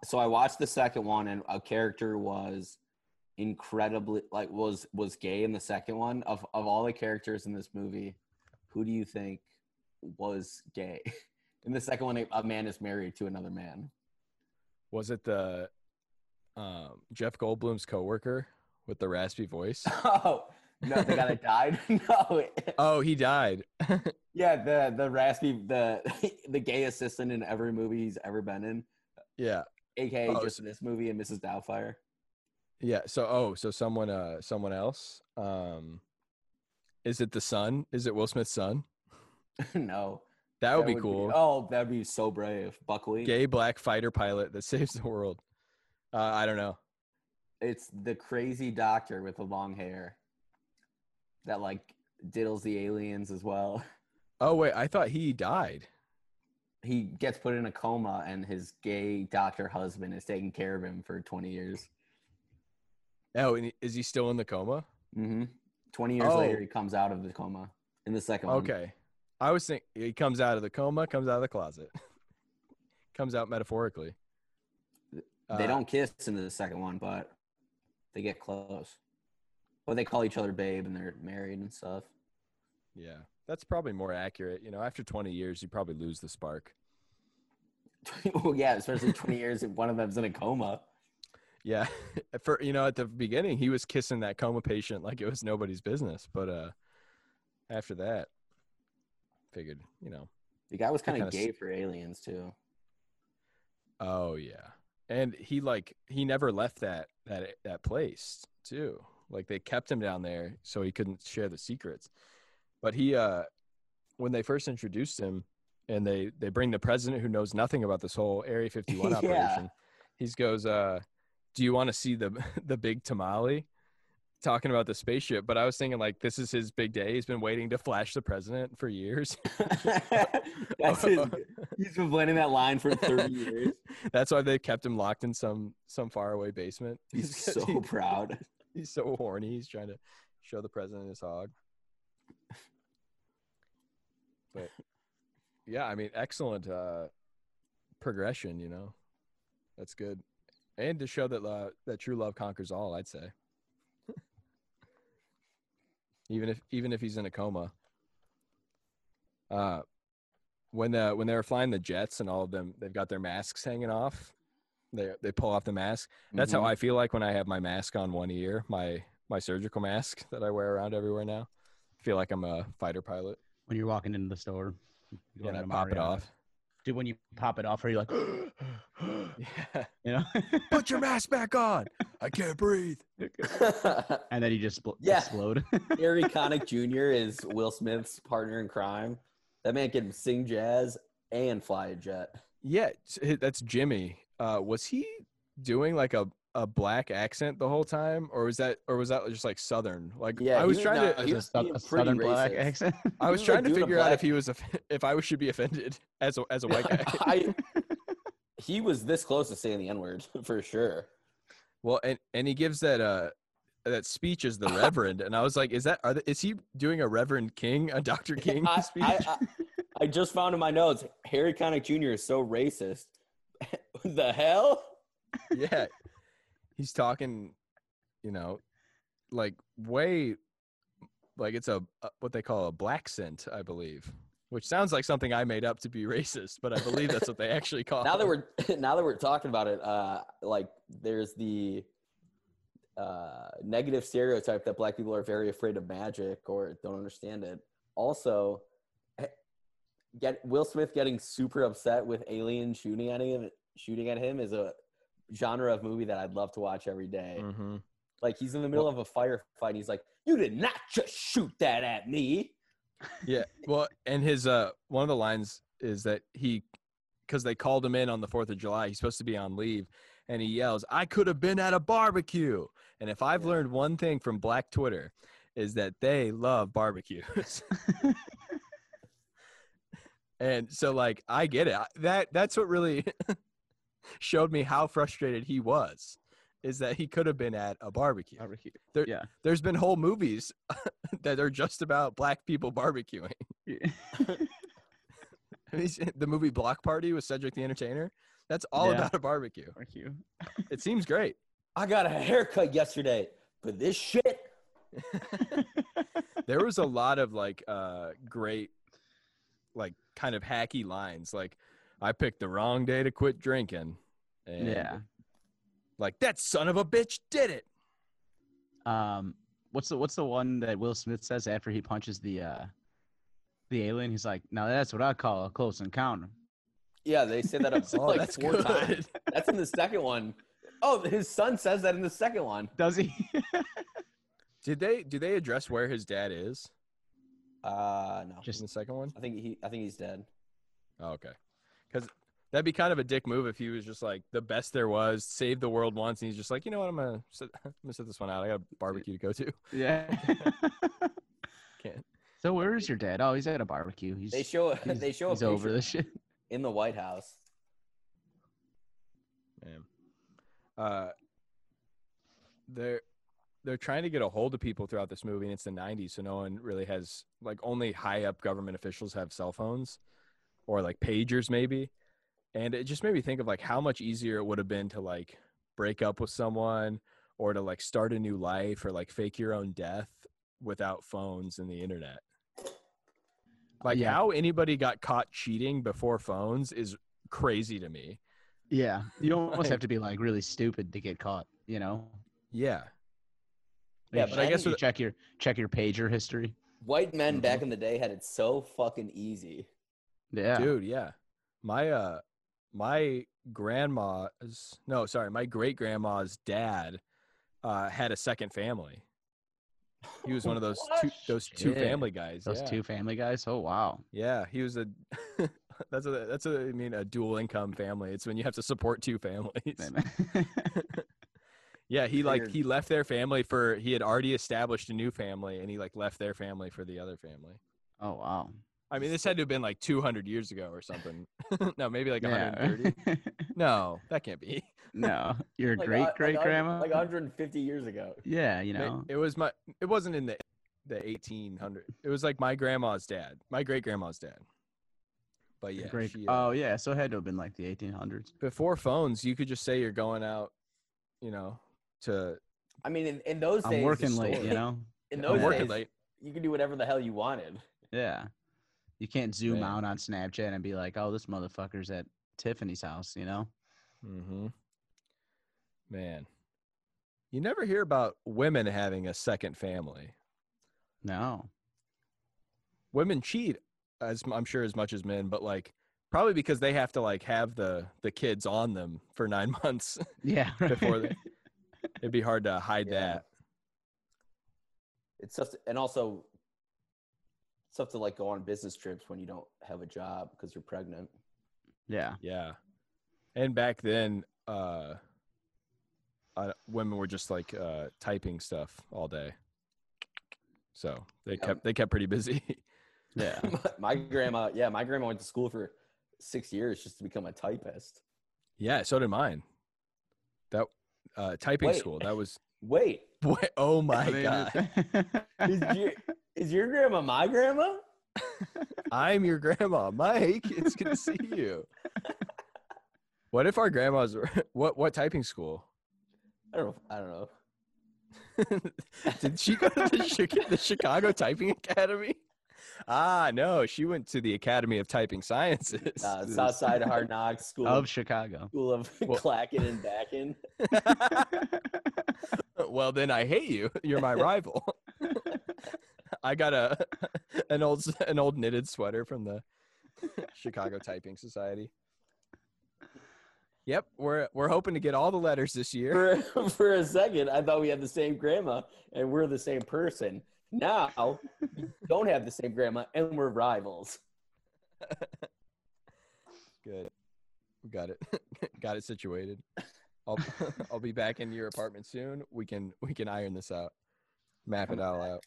so I watched the second one, and a character was incredibly like was was gay in the second one. Of of all the characters in this movie, who do you think was gay? In the second one, a- a man is married to another man. Was it the um, Jeff Goldblum's coworker with the raspy voice? Oh no, the guy that died. no, oh, he died. yeah, the the raspy the the gay assistant in every movie he's ever been in, yeah, aka Oh, just this movie and Mrs. Doubtfire. Yeah. So oh, so someone uh someone else. Um, is it the son? Is it Will Smith's son? no, That would be cool. oh, that'd be so brave, Buckley. Gay black fighter pilot that saves the world. Uh, I don't know. It's the crazy doctor with the long hair that like diddles the aliens as well. Oh wait, I thought he died. He gets put in a coma, and his gay doctor husband is taking care of him for 20 years. Oh, and is he still in the coma? Mm-hmm. 20 years later, Oh. he comes out of the coma in the second one. Okay. I was thinking he comes out of the coma, comes out of the closet, comes out metaphorically. They Uh, don't kiss in the second one, but they get close. But they call each other babe, and they're married and stuff. Yeah, that's probably more accurate. You know, after 20 years, you probably lose the spark. well, yeah, especially 20 years if one of them's in a coma. Yeah, for you know, at the beginning, he was kissing that coma patient like it was nobody's business. But uh, after that, figured, you know, The guy was kind of s- gay for aliens too. oh yeah, and he like he never left that that that place too. Like they kept him down there so he couldn't share the secrets. But he uh, when they first introduced him, and they they bring the president who knows nothing about this whole Area 51 Yeah. operation. He goes, uh, "Do you want to see the the big tamale?" Talking about the spaceship, but I was thinking like this is his big day. He's been waiting to flash the president for years. That's his, he's been planning that line for 30 years. That's why they kept him locked in some some faraway basement. He's so he- proud. he's so horny. He's trying to show the president his hog. But yeah, I mean, excellent uh, progression. You know, that's good, and to show that uh, that true love conquers all. I'd say, even if even if he's in a coma. Uh, when the when they were flying the jets and all of them, they've got their masks hanging off. They they pull off the mask. That's Mhm. how I feel like when I have my mask on one ear, my my surgical mask that I wear around everywhere now. I feel like I'm a fighter pilot. When you're walking into the store, you Yeah, and I pop it off. Dude, when you pop it off, are you like, Yeah. you know? Put your mask back on. I can't breathe. and then you just spl- Yeah. explode. Harry Connick Jr. is Will Smith's partner in crime. That man can sing jazz and fly a jet. Yeah, that's Jimmy. Uh, was he doing like a, a black accent the whole time, or was that or was that just like Southern? Like Yeah, I was was- trying no, to. he was Sou- being a pretty southern black accent. I was was, trying like, to figure out if he was if I should be offended as a as a white guy. I, he was this close to saying the N word for sure. Well, and and he gives that uh that speech as the Reverend, and I was like, is that are the, is he doing a Reverend King, a Dr. King I, speech? I, I, I just found in my notes Harry Connick Jr. is so racist. the hell? yeah, he's talking, you know, like way, like it's a, a what they call a blaccent, I believe, which sounds like something I made up to be racist, but I believe that's what they actually call. now that we're now that we're talking about it, uh, like there's the uh, negative stereotype that black people are very afraid of magic or don't understand it. Also, eh, get Will Smith getting super upset with aliens shooting at him shooting at him is a genre of movie that I'd love to watch every day. Mhm. Like he's in the middle of a firefight he's like, "You did not just shoot that at me." Yeah. Well, and his uh one of the lines is that he because they called him in on the Fourth of July, he's supposed to be on leave, and he yells, "I could have been at a barbecue." And if I've Yeah. learned one thing from Black Twitter, is that they love barbecues. and so, like, I get it. That that's what really showed me how frustrated he was. Is that he could have been at a barbecue. Barbecue. There- yeah. There's been whole movies that are just about black people barbecuing. Yeah. Have you seen the movie Block Party with Cedric the Entertainer? That's all Yeah. about a barbecue. Barbecue. It seems great. I got a haircut yesterday, but this shit. There was a lot of like uh great like kind of hacky lines like I picked the wrong day to quit drinking. And yeah. Like that son of a bitch did it. Um, what's the what's the one that Will Smith says after he punches the uh the alien? He's like, "Now that's what I call a close encounter." Yeah, they say that up Oh, like that's four good. times. That's in the second one. Oh, his son says that in the second one. Does he? Did they do they address where his dad is Uh no. Just in the second one? I think he I think he's dead. Oh, okay. Because That'd be kind of a dick move if he was just like the best there was, saved the world once, and he's just like, you know what, I'm gonna sit, I'm gonna sit this one out. I got a barbecue to go to. Yeah. Can't. so where is your dad? Oh, he's at a barbecue. He's They show he's, they show a he's over picture this shit. in the White House. Man. Uh, they're they're trying to get a hold of people throughout this movie, and it's the '90s, so no one really has like only high up government officials have cell phones, or like pagers maybe, and it just made me think of like how much easier it would have been to like break up with someone or to like start a new life or like fake your own death without phones and the internet. Like Yeah. how anybody got caught cheating before phones is crazy to me. Yeah, you almost Like- have to be like really stupid to get caught. You know. Yeah. Yeah, but but I guess you check your check your pager history. White men back Mhm. in the day had it so fucking easy. Yeah. dude yeah my uh my grandma's no sorry my great grandma's dad uh had a second family he was one of those two What? those two Shit. family guys Those yeah. two family guys. Oh wow. yeah he was a that's a that's a i mean a dual income family it's when you have to support two families yeah he like he left their family for he had already established a new family and he like left their family for the other family oh wow. I mean this had to have been like 200 years ago or something no maybe like Yeah. 130 no that can't be no, your Like, great uh, great like, grandma. like 150 years ago. yeah, you know. It was my. It wasn't in the the 1800. It was like my grandma's dad, my great grandma's dad. But yeah, great. she, uh, oh yeah, so it had to have been like the 1800s. before phones, you could just say you're going out, you know, to I mean, in, in those days, I'm working late. You know. In those I'm working days, late. you could do whatever the hell you wanted. Yeah. You can't zoom Man. out on Snapchat and be like, "Oh, this motherfucker's at Tiffany's house," you know? Mm-hmm. Man, you never hear about women having a second family. No. Women cheat, as I'm sure as much as men, but like probably because they have to like have the the kids on them for nine months. Yeah. Before they- It'd be hard to hide Yeah. that. It's just, and also, it's tough to like go on business trips when you don't have a job because you're pregnant. yeah. Yeah. And back then, uh, uh, women were just like uh, typing stuff all day. So they Yeah. kept they kept pretty busy. Yeah. my grandma, yeah, my grandma went to school for six years just to become a typist. yeah, so did mine. That uh, typing Wait. school. That was Wait, Wait, oh my god. is your, is your grandma my grandma? I'm your grandma, Mike. It's good to see you. What if our grandmas were what what typing school? I don't know. I don't know. Did she go to the, Chi- the Chicago Typing Academy? Ah, no, she went to the Academy of Typing Sciences. Uh, South Side of Hard Knocks, School of of, Chicago. school of Well- clacking and backing. well, then I hate you. You're my rival. I got a an old an old knitted sweater from the Chicago Typing Society. Yep, we're we're hoping to get all the letters this year. For, for a second, I thought we had the same grandma and we're the same person. Now, we don't have the same grandma and we're rivals. Good. We got it. got it situated. I'll I'll be back in your apartment soon. We can we can iron this out. Map it all out.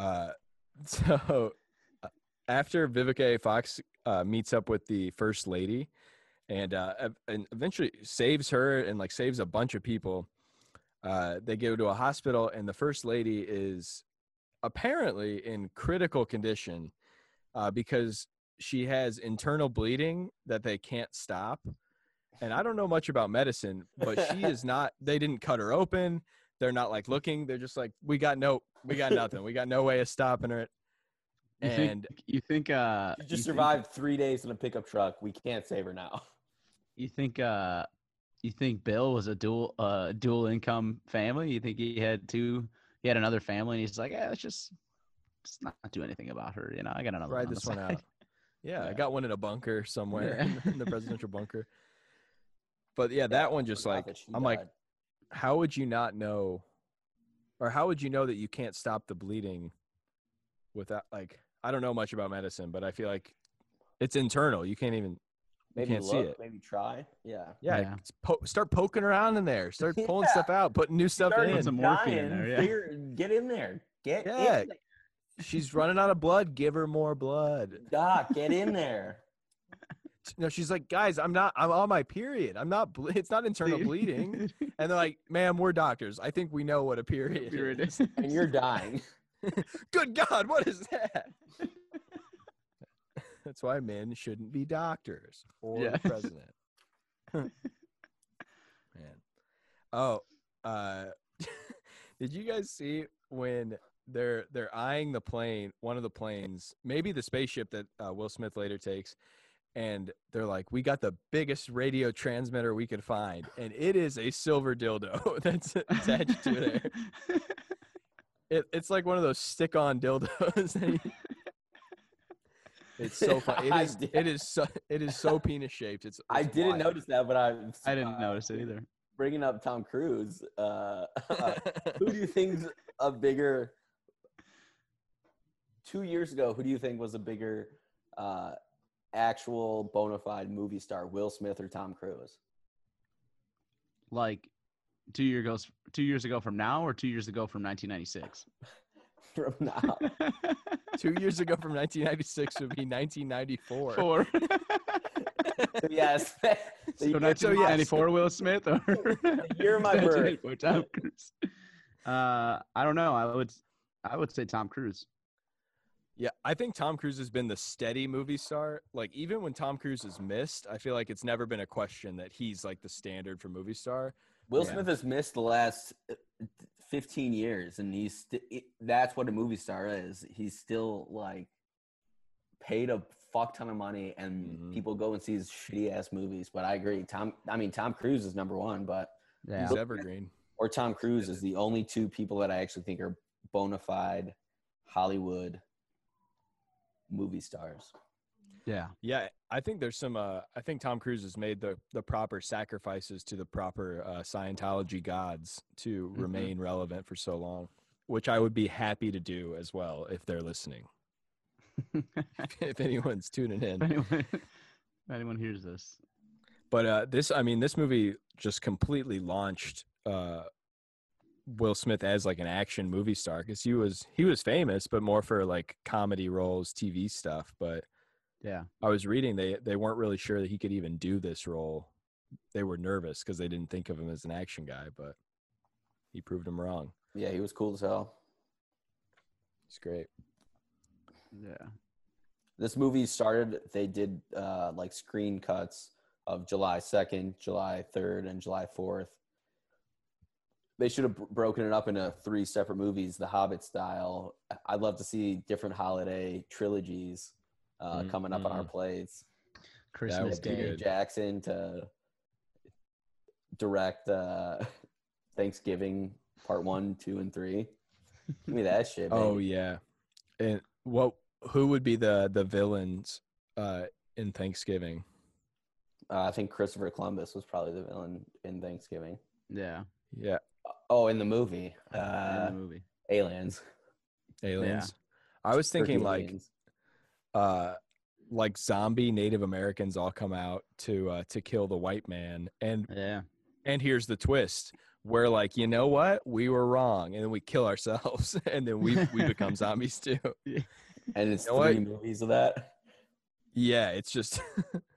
Uh, so uh, after Vivica A. Fox uh, meets up with the first lady and uh and eventually saves her and like saves a bunch of people uh they go to a hospital and the first lady is apparently in critical condition uh, because she has internal bleeding that they can't stop. And I don't know much about medicine, but she is not. They didn't cut her open. They're not like looking. They're just like, we got no, we got nothing. We got no way of stopping her. You And think you think uh She you just think- survived three days in a pickup truck. We can't save her now. You think uh you think Bill was a dual uh dual income family? You think he had two he had another family and he's like, Yeah, let's just let's not do anything about her, you know. I got another ride on the this one out. Yeah, I got one in a bunker somewhere Yeah. in, the, presidential bunker. But yeah, that one just like I'm like, died. How would you not know, or how would you know that you can't stop the bleeding without like I don't know much about medicine, but I feel like it's internal. You can't even Maybe can't look, see it. maybe try. Yeah. yeah, Yeah. po- start poking around in there. Start pulling Yeah. stuff out, putting new stuff Started in. some morphine in there, yeah. figure- get in there. Get Yeah. in there. She's running out of blood. Give her more blood. Doc, get in there. No, she's like, guys, I'm not. I'm on my period. I'm not. Ble- it's not internal bleeding. And they're like, ma'am, we're doctors. I think we know what a period, Period is. is. And you're dying. Good God, what is that? That's why men shouldn't be doctors or Yeah. president. Man. Oh, uh, did you guys see when they're they're eyeing the plane, one of the planes, maybe the spaceship that uh, Will Smith later takes, and they're like, "We got the biggest radio transmitter we could find, and it is a silver dildo that's attached to there." It, it's like one of those stick-on dildos. you- it's so funny. It I is. did- It is so. It is so penis shaped. It's. I didn't wild. notice that, but I I didn't uh, notice it either. Bringing up Tom Cruise, uh, who do you think's a bigger? Two years ago, who do you think was a bigger uh, actual bona fide movie star, Will Smith or Tom Cruise? Like two years ago, two years ago from now, or two years ago from 1996. From now, Two years ago from 1996 would be 1994. Four. yes. so the, 1994 Will Smith or the year of my birth. Tom Cruise. Uh, I don't know. I would, I would say Tom Cruise. Yeah, I think Tom Cruise has been the steady movie star. Like even when Tom Cruise has missed, I feel like it's never been a question that he's like the standard for movie star. Will Yeah. Smith has missed the last uh, 15 years, and he's st- it- that's what a movie star is. He's still like paid a fuck ton of money, and Mhm. people go and see his shitty ass movies. But I agree, Tom. I mean, Tom Cruise is number one, but Yeah. He's evergreen. or Tom Cruise is the only two people that I actually think are bona fide Hollywood movie stars. Yeah. Yeah, I think there's some. Uh, I think Tom Cruise has made the the proper sacrifices to the proper uh, Scientology gods to Mhm. remain relevant for so long, which I would be happy to do as well if they're listening. if anyone's tuning in. if anyone, if anyone hears this, But uh, this, I mean, this movie just completely launched uh, Will Smith as like an action movie star because he was he was famous, but more for like comedy roles, TV stuff. But yeah. I was reading they they weren't really sure that he could even do this role. They were nervous because they didn't think of him as an action guy, but he proved them wrong. Yeah, he was cool as hell. It's great. Yeah. This movie started. They did uh, like screen cuts of July second, July third, and July fourth. They should have broken it up into three separate movies, The Hobbit style. I'd love to see different holiday trilogies uh, Mm, coming up on our mm. plates. Christmas would Peter Day. Jackson to direct uh, Thanksgiving Part One, Two, and Three. Give me that shit. Oh yeah, and what? Who would be the the villains uh, in Thanksgiving? Uh, I think Christopher Columbus was probably the villain in Thanksgiving. Yeah. Yeah, Oh, in the movie, in uh, the movie. Aliens. aliens. I was thinking Turkey like aliens. uh like zombie Native Americans all come out to uh to kill the white man and Yeah. and here's the twist. We're like, you know what? We were wrong, and then we kill ourselves, and then we we become zombies too. and it's you know three what? movies of that. Yeah, it's just, a-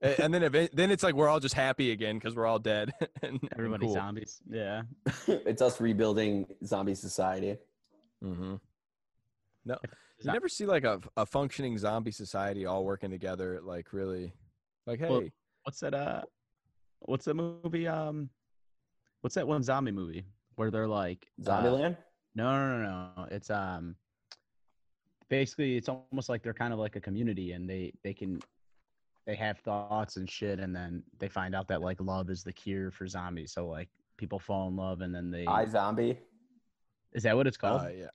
and then event, then it's like we're all just happy again because we're all dead. and, and Everybody cool. zombies. Yeah. it's us rebuilding zombie society. Mm-hmm. No, you not- never see like a a functioning zombie society all working together. Like really, like hey, Well, What's that? Uh, what's that movie? Um, what's that one zombie movie where they're like uh, Zombieland. No, no, no, no. It's um, basically it's almost like they're kind of like a community, and they they can they have thoughts and shit, and then they find out that like love is the cure for zombies. So like people fall in love, and then they iZombie is that what it's called? uh, yeah,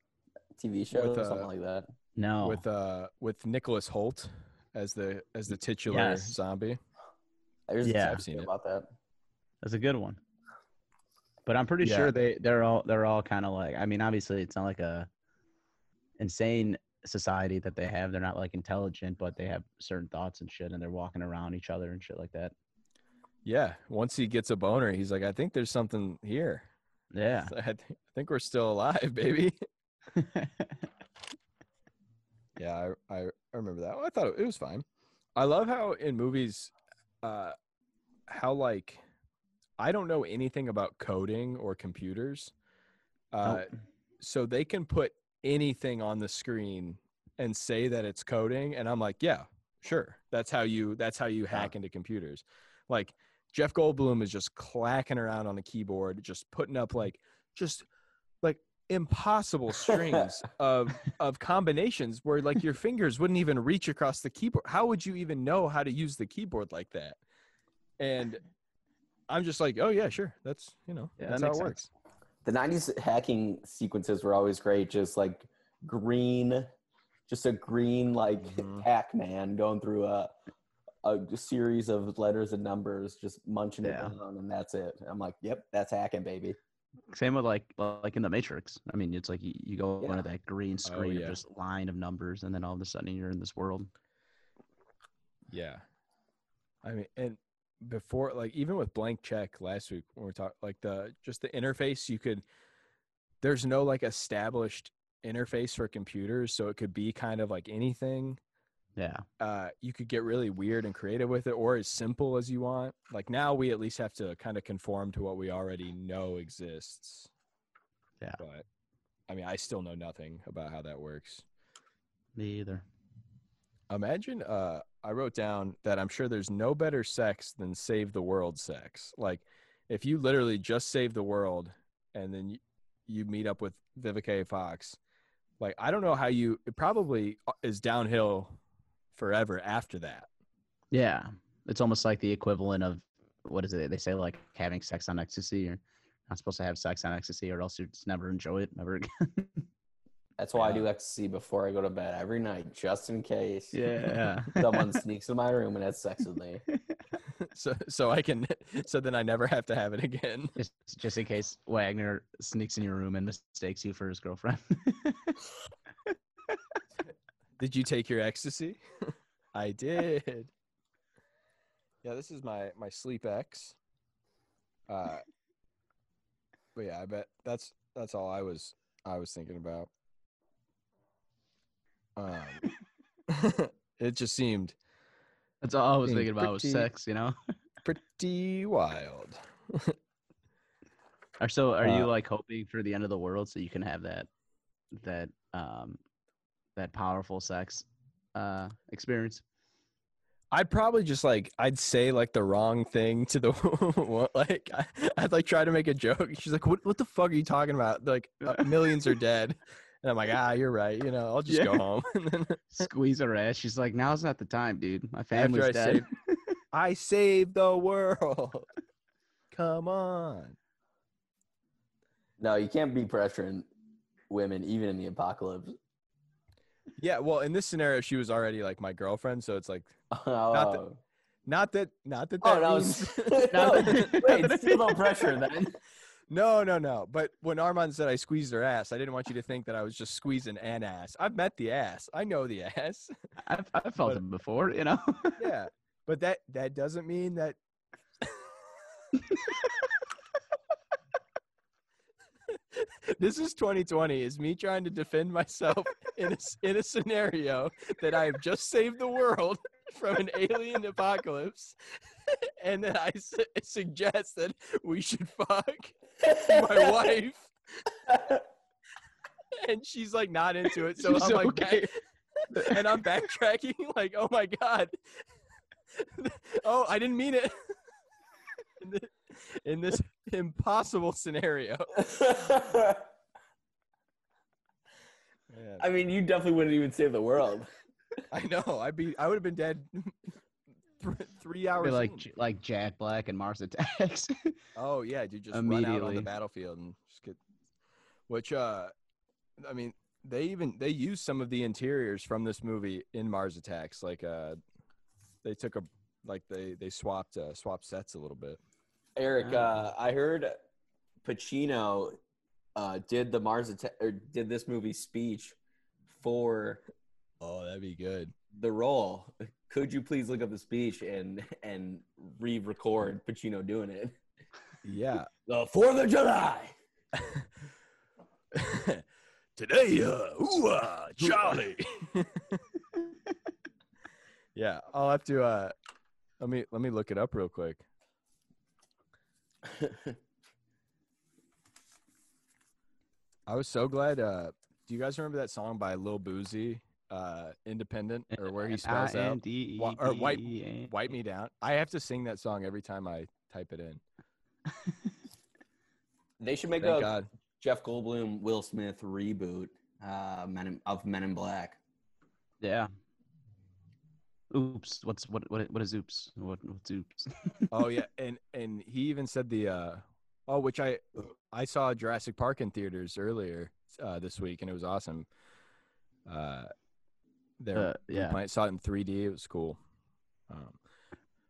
TV show With, or uh, something like that. no, with uh with Nicholas Hoult as the as the titular Yes. zombie. There's yeah. a I've seen show it. about that. That's a good one. But I'm pretty Yeah. sure they they're all they're all kind of like I mean obviously it's not like a insane society that they have. They're not like intelligent, but they have certain thoughts and shit, and they're walking around each other and shit like that. Yeah. Once he gets a boner, he's like, I think there's something here. Yeah. I, th- I think we're still alive, baby. Yeah, I, I remember that. I thought it was fine. I love how in movies, uh, how like I don't know anything about coding or computers, uh, Nope. so they can put anything on the screen and say that it's coding, and I'm like, yeah, sure. That's how you that's how you hack into computers. Like Jeff Goldblum is just clacking around on the keyboard, just putting up like just like impossible strings of of combinations where like your fingers wouldn't even reach across the keyboard. How would you even know how to use the keyboard like that? And I'm just like, oh yeah, sure. That's you know, Yeah, that's that how it works. The '90s hacking sequences were always great. Just like green, just a green like Mhm. Pac-Man going through a a series of letters and numbers, just munching Yeah. it down, and that's it. I'm like, yep, that's hacking, baby. Same with like like in the Matrix. I mean, it's like you, you go Yeah. into that green screen yeah. of just line of numbers, and then all of a sudden you're in this world. Yeah. I mean, and before, like, even with blank check last week, when we talked, like, the just the interface, you could, there's no like established interface for computers. So it could be kind of like anything. Yeah. Uh, you could get really weird and creative with it or as simple as you want. Like, now we at least have to kind of conform to what we already know exists. Yeah. But I mean, I still know nothing about how that works. Me either. Imagine uh I wrote down that I'm sure there's no better sex than save the world sex. Like if you literally just save the world and then you, you meet up with Vivica. Fox, like I don't know how you it probably uh, is downhill forever after that. Yeah. It's almost like the equivalent of what is it? They say like having sex on ecstasy. You're not supposed to have sex on ecstasy, or else you just never enjoy it ever again. That's why I do ecstasy before I go to bed every night, just in case yeah. someone sneaks in my room and has sex with me. so so I can so then I never have to have it again. just just in case Wagner sneaks in your room and mistakes you for his girlfriend. Did you take your ecstasy? I did. Yeah, this is my my sleep X. Uh, but yeah, I bet that's that's all I was I was thinking about. Um, it just seemed That's all I was thinking about was pretty- sex, you know. pretty wild. Or so are you Uh, like hoping for the end of the world so you can have that that um that powerful sex uh experience? I'd probably just like I'd say like the wrong thing to the like I, I'd like try to make a joke. She's like, "What? What the fuck are you talking about? Like uh, millions are dead." And I'm like, "Ah, you're right. You know, I'll just Yeah. go home." And Squeeze her ass. She's like, now's not the time, dude. My family's I dead. saved- I saved the world. Come on. No, you can't be pressuring women, even in the apocalypse. Yeah, well, in this scenario, she was already like my girlfriend, so it's like Oh, not that, not that. oh that no, means- no, that- wait, still no pressure then. No, no, no. But when Armand said I squeezed her ass, I didn't want you to think that I was just squeezing an ass. I've met the ass. I know the ass. I've, I've felt But- it before, you know. yeah. But that that doesn't mean that This is 2020 is me trying to defend myself in a, in a scenario that I have just saved the world from an alien apocalypse and then I su- suggest that we should fuck my wife. And she's like not into it. So She's I'm like back- and I'm backtracking like oh my god. Oh I didn't mean it. In, thi- in this impossible scenario. Man, I mean, you definitely wouldn't even save the world. I know. I'd be I would have been dead th- three hours like in. Like Jack Black and Mars Attacks. Oh yeah, dude, just run out on the battlefield and just get. Which uh, I mean, they even they used some of the interiors from this movie in Mars Attacks. Like uh, they took a like they they swapped uh, swapped sets a little bit. Eric, Ah. uh, I heard Pacino uh, did the Mars Attack or did this movie speech for Oh, that'd be good. the role. Could you please look up the speech and and re-record Pacino doing it? Yeah. The Fourth of July. Today, uh, ooh, uh, Charlie. yeah, I'll have to. Uh, let me let me look it up real quick. I was so glad. Uh, do you guys remember that song by Lil Boosie, uh, "Independent," or where he spells out or wipe- "Wipe Me Down"? I have to sing that song every time I type it in. They should make Thank a God. Jeff Goldblum, Will Smith reboot uh, Men in, of Men in Black. Yeah. Oops. What's what what what is oops? What what's oops? oh yeah, and and he even said the uh oh, which I I saw Jurassic Park in theaters earlier uh, this week, and it was awesome. Uh, there, Uh, yeah. I saw it in 3D. It was cool. Um,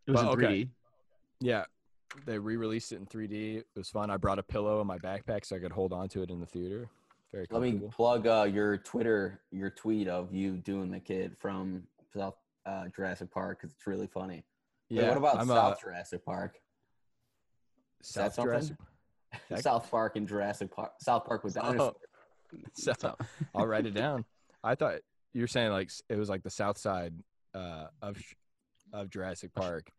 It was But, in 3D. yeah, they re-released it in 3D. It was fun. I brought a pillow in my backpack so I could hold on to it in the theater. Very cool. Let me plug uh, your Twitter, your tweet of you doing the kid from South uh, Jurassic Park because it's really funny. Wait, yeah, what about I'm, South uh, Jurassic Park? South something? Jurassic. South Park and Jurassic Park. South Park with Oh, dinosaurs. So- So- I'll write it down. I thought you were saying like it was like the south side uh, of of Jurassic Park,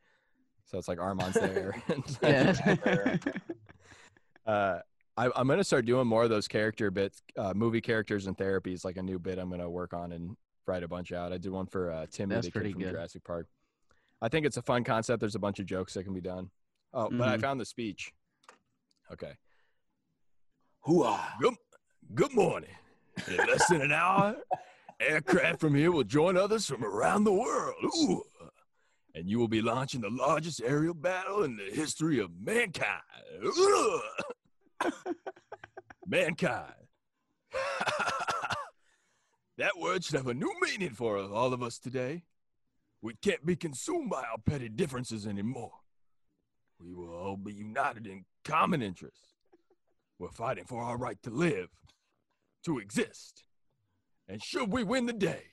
so it's like Armand's there. yeah. uh, I, I'm gonna start doing more of those character bits, uh, movie characters and therapies, like a new bit I'm gonna work on and write a bunch out. I did one for uh, Timmy, That's the kid from good. Jurassic Park. I think it's a fun concept. There's a bunch of jokes that can be done. Oh, but I Mhm. found the speech. Okay. Hooah. Good, good morning. In less than an hour, aircraft from here will join others from around the world. Ooh. And you will be launching the largest aerial battle in the history of mankind. Mankind. that word should have a new meaning for all of us today. We can't be consumed by our petty differences anymore. We will all be united in common interests. We're fighting for our right to live, to exist. And should we win the day,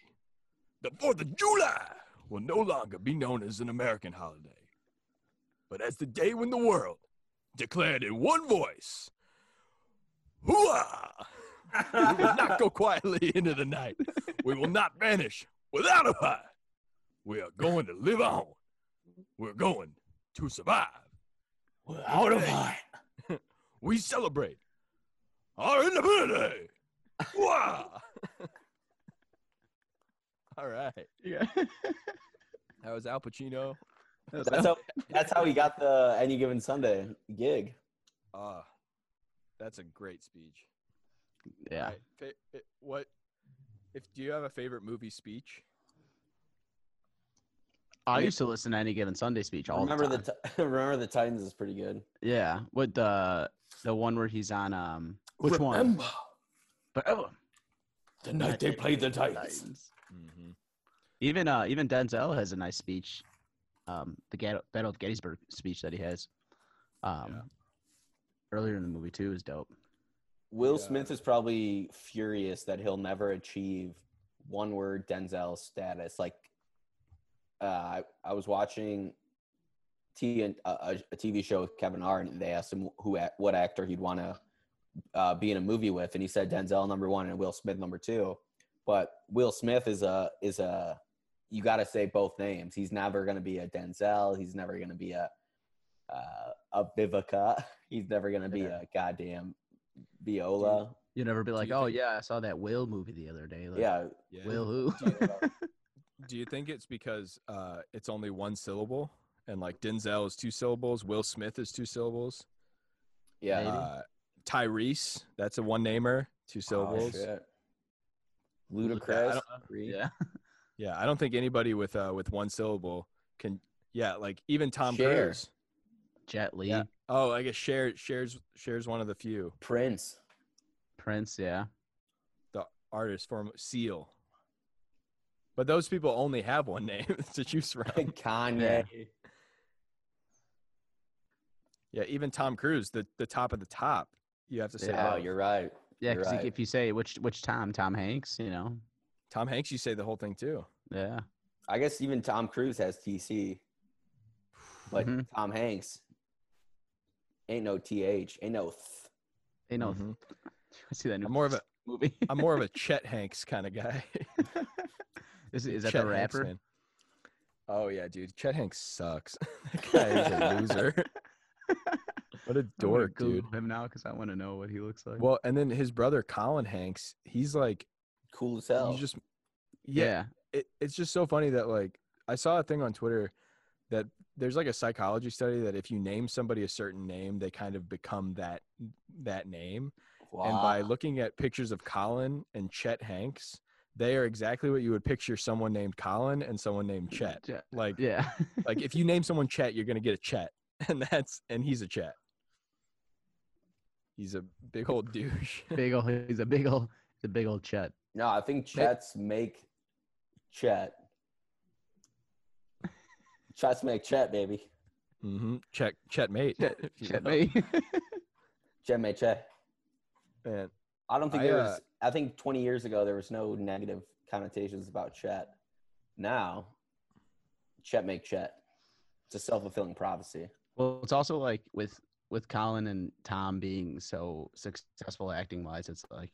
the 4th of July will no longer be known as an American holiday, but as the day when the world declared in one voice, Hooah! we will not go quietly into the night. We will not vanish without a fight. We are going to live on. We're going to survive. Without a fight. We celebrate our independence. Wow. All right. yeah. That was Al Pacino. That's how, that's how he got the Any Given Sunday gig. Ah, that's a great speech. yeah. Alright, fa- it- what if do you have a favorite movie speech? I used to listen to any given Sunday speech all remember the the, time. ti- remember the Titans is pretty good. yeah, with the the one where he's on um which one? But oh, the night they played the Titans. Titans. Even uh even Denzel has a nice speech. Um, the Gat- Battle of Gettysburg speech that he has. Um, Yeah. earlier in the movie too is dope. Will Yeah. Smith is probably furious that he'll never achieve one word Denzel status. Like, uh, I, I was watching T a, a, a TV show with Kevin Hart, and they asked him who what actor he'd want to uh, be in a movie with, and he said Denzel number one and Will Smith number two. But Will Smith is a is a you got to say both names. He's never going to be a Denzel. He's never going to be a uh, a Vivica. He's never going to be Yeah. a goddamn Viola. You'd never be like, oh think- yeah, I saw that Will movie the other day. Like, Yeah, Yeah. Will who? Do you think it's because uh, it's only one syllable and like Denzel is two syllables, Will Smith is two syllables, yeah. Uh, Tyrese that's a one namer, two syllables. shit. I Ludacris. don't- three. yeah. Yeah, I don't think anybody with uh with one syllable can. Yeah, like even Tom Cher. Cruise. Jet Li, Yeah. Oh, I guess Cher shares shares one of the few. Prince. Prince, yeah. The artist form Seal. But those people only have one name to choose from. Kanye. Yeah, even Tom Cruise, the the top of the top, you have to say. Oh, you're right. Yeah, because right. if you say which which Tom, Tom Hanks, you know, Tom Hanks, you say the whole thing too. Yeah. I guess even Tom Cruise has TC, but Mhm. Tom Hanks ain't no TH, ain't no. Th. Hey, no. Mhm. I see that new I'm more of a movie. I'm more of a Chet Hanks kind of guy. is, is that Chet the Hanks, rapper? man. Oh yeah, dude. Chet Hanks sucks. that guy is a loser. what a I'm gonna dork, Google dude. Him now because I want to know what he looks like. Well, and then his brother Colin Hanks, he's like Cool as hell. he's just yeah, it, it's just so funny that like I saw a thing on Twitter that there's like a psychology study that if you name somebody a certain name, they kind of become that that name. Wow. And by looking at pictures of Colin and Chet Hanks, they are exactly what you would picture someone named Colin and someone named Chet. Chet. Like Yeah. like if you name someone Chet, you're gonna get a Chet, and that's and he's a Chet. He's a big old douche. big old. He's a big old. He's a big old Chet. No, I think Chets make Chet. Chets make Chet, baby. Mm-hmm. Chet Chet mate. Chet, if you Chet will. me. Chet make Chet. Man, I don't think I, there uh, was. I think 20 years ago there was no negative connotations about Chet. Now, Chet make Chet. It's a self fulfilling prophecy. well, it's also like with with Colin and Tom being so successful acting wise. It's like,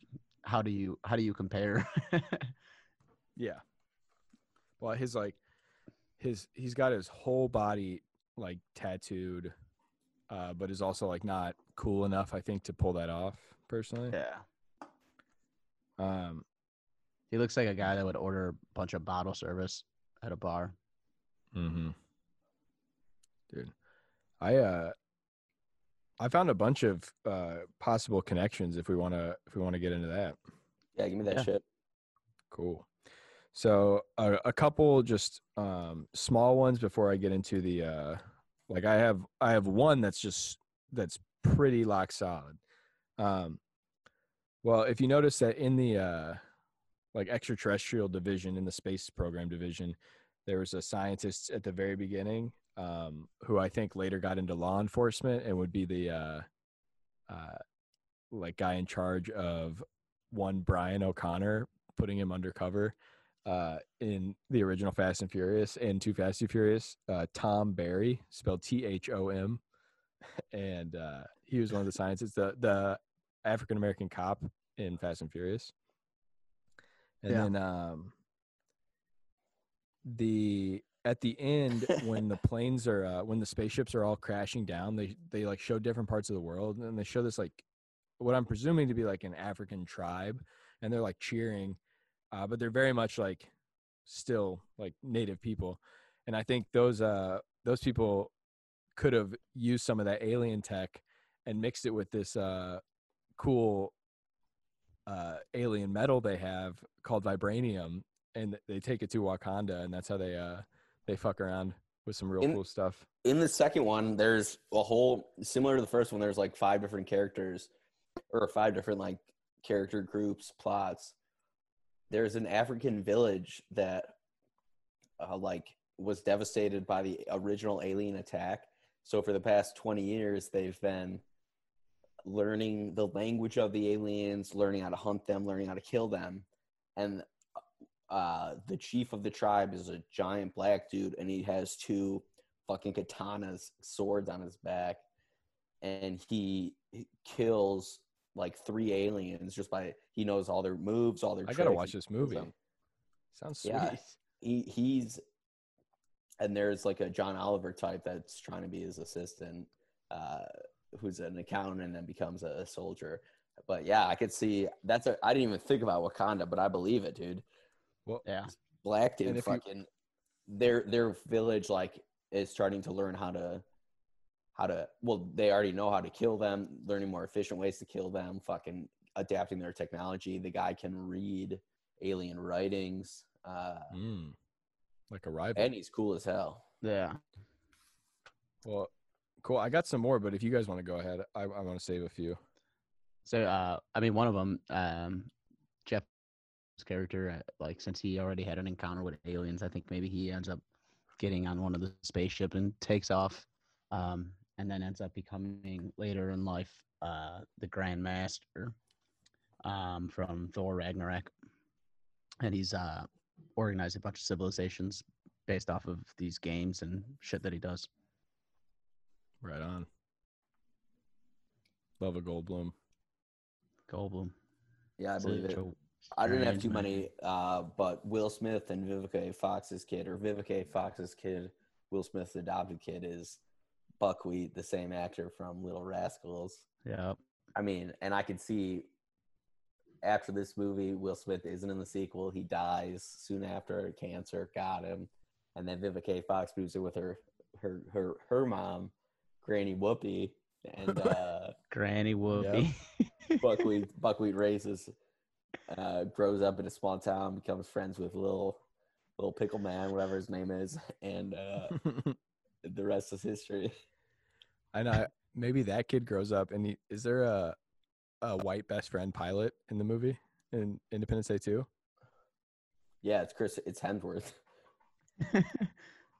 how do you how do you compare? yeah. Well, his like his he's got his whole body like tattooed, uh, but is also like not cool enough, I think, to pull that off. Personally, yeah. um, He looks like a guy that would order a bunch of bottle service at a bar. Mm-hmm. Dude, I uh, I found a bunch of uh possible connections if we want to if we want to get into that. Yeah, give me that Yeah. shit. Cool. So a, a couple just um small ones before I get into the uh like I have I have one that's just that's pretty lock solid. Um well, if you notice that in the uh like extraterrestrial division in the space program division, there was a scientist at the very beginning um who I think later got into law enforcement and would be the uh uh like guy in charge of one Brian O'Connor putting him undercover uh, in the original Fast and Furious and Too Fast Too Furious. Uh, Thom Barry, spelled T H O M, and uh, he was one of the scientists, the the African American cop in Fast and Furious. And Yeah. then um, the at the end when the planes are uh, when the spaceships are all crashing down, they they like show different parts of the world, and they show this like what I'm presuming to be like an African tribe, and they're like cheering, uh, but they're very much like still like native people, and I think those uh those people could have used some of that alien tech and mixed it with this uh cool uh alien metal they have called vibranium, and they take it to Wakanda, and that's how they uh they fuck around with some real In- cool stuff. In the second one, there's a whole similar to the first one. There's like five different characters, or five different like character groups, plots. There's an African village that, uh, like, was devastated by the original alien attack. So for the past 20 years, they've been learning the language of the aliens, learning how to hunt them, learning how to kill them, and uh, the chief of the tribe is a giant black dude, and he has two fucking katanas, swords on his back, and he, kills like three aliens just by he knows all their moves, all their. I gotta watch this movie. them. Sounds sweet. Yeah. He he's, and there's like a John Oliver type that's trying to be his assistant, uh, who's an accountant and then becomes a, a soldier. But yeah, I could see that's a. I didn't even think about Wakanda, but I believe it, dude Well, Yeah. black And dude if you- fucking their their village like is starting to learn how to how to well they already know how to kill them learning more efficient ways to kill them fucking adapting their technology the guy can read alien writings uh Mm, like a rival. and he's cool as hell Yeah. Well, cool. I got some more, but if you guys want to go ahead, I, I want to save a few. So, uh, I mean, one of them, um, Jeff's character, uh, like, since he already had an encounter with aliens, I think maybe he ends up getting on one of the spaceship and takes off, um, and then ends up becoming later in life uh, the Grand Master um, from Thor Ragnarok. and he's uh organized a bunch of civilizations based off of these games and shit that he does. Right on. Love a Goldblum. Goldblum. Yeah, I Such believe it. a I didn't have too many, uh, but Will Smith and Vivica. Fox's kid, or Vivica. Fox's kid, Will Smith's adopted kid, is Buckwheat, the same actor from Little Rascals. Yeah. I mean, and I could see after this movie, Will Smith isn't in the sequel. He dies soon after. Cancer got him, and then Vivica. Fox moves in with her her her her mom, Granny Whoopi, and uh, Granny Whoopi. Buckwheat Buckwheat raises, uh, grows up in a small town, becomes friends with little little pickle man, whatever his name is, and uh, the rest is history. I know. Maybe that kid grows up and he, is there a a white best friend pilot in the movie in Independence Day 2? Yeah, it's Chris. It's Hemsworth.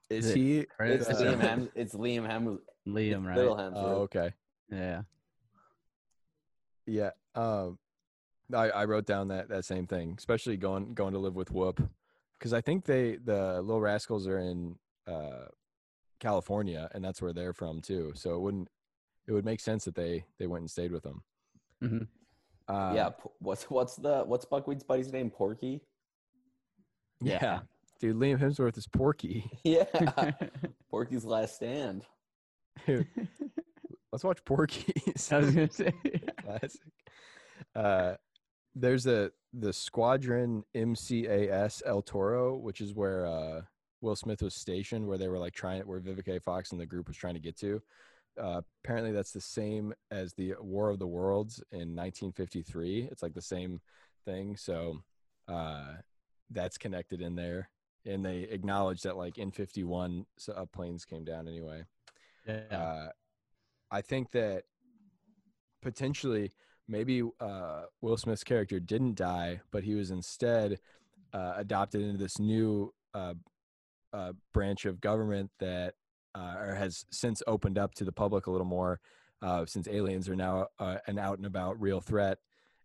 Is Is he? Chris? It's Uh, Liam. Hem, it's Liam Hem. Liam, right? Little Hemsworth. Oh, okay. Yeah. Yeah. Um, I, I wrote down that that same thing, especially going going to live with Whoop, because I think they the Little Rascals are in uh, California, and that's where they're from too. So it wouldn't it would make sense that they they went and stayed with them. Mhm. Uh, yeah. What's what's the what's Buckwheat's buddy's name? Porky. yeah, Yeah. dude. Liam Hemsworth is Porky. Yeah. Porky's Last Stand. Dude, let's watch Porky. I was gonna say. Classic. Uh, there's a the Squadron MCAS El Toro, which is where uh, Will Smith was stationed, where they were like trying, where Vivica A. Fox and the group was trying to get to. Uh, apparently, that's the same as the War of the Worlds in 1953. It's like the same thing. So uh, that's connected in there, and they acknowledge that like in 51, so, uh, planes came down anyway. yeah. Uh, I think that potentially maybe uh, Will Smith's character didn't die, but he was instead uh, adopted into this new uh, uh, branch of government that uh, or has since opened up to the public a little more, uh, since aliens are now uh, an out and about real threat,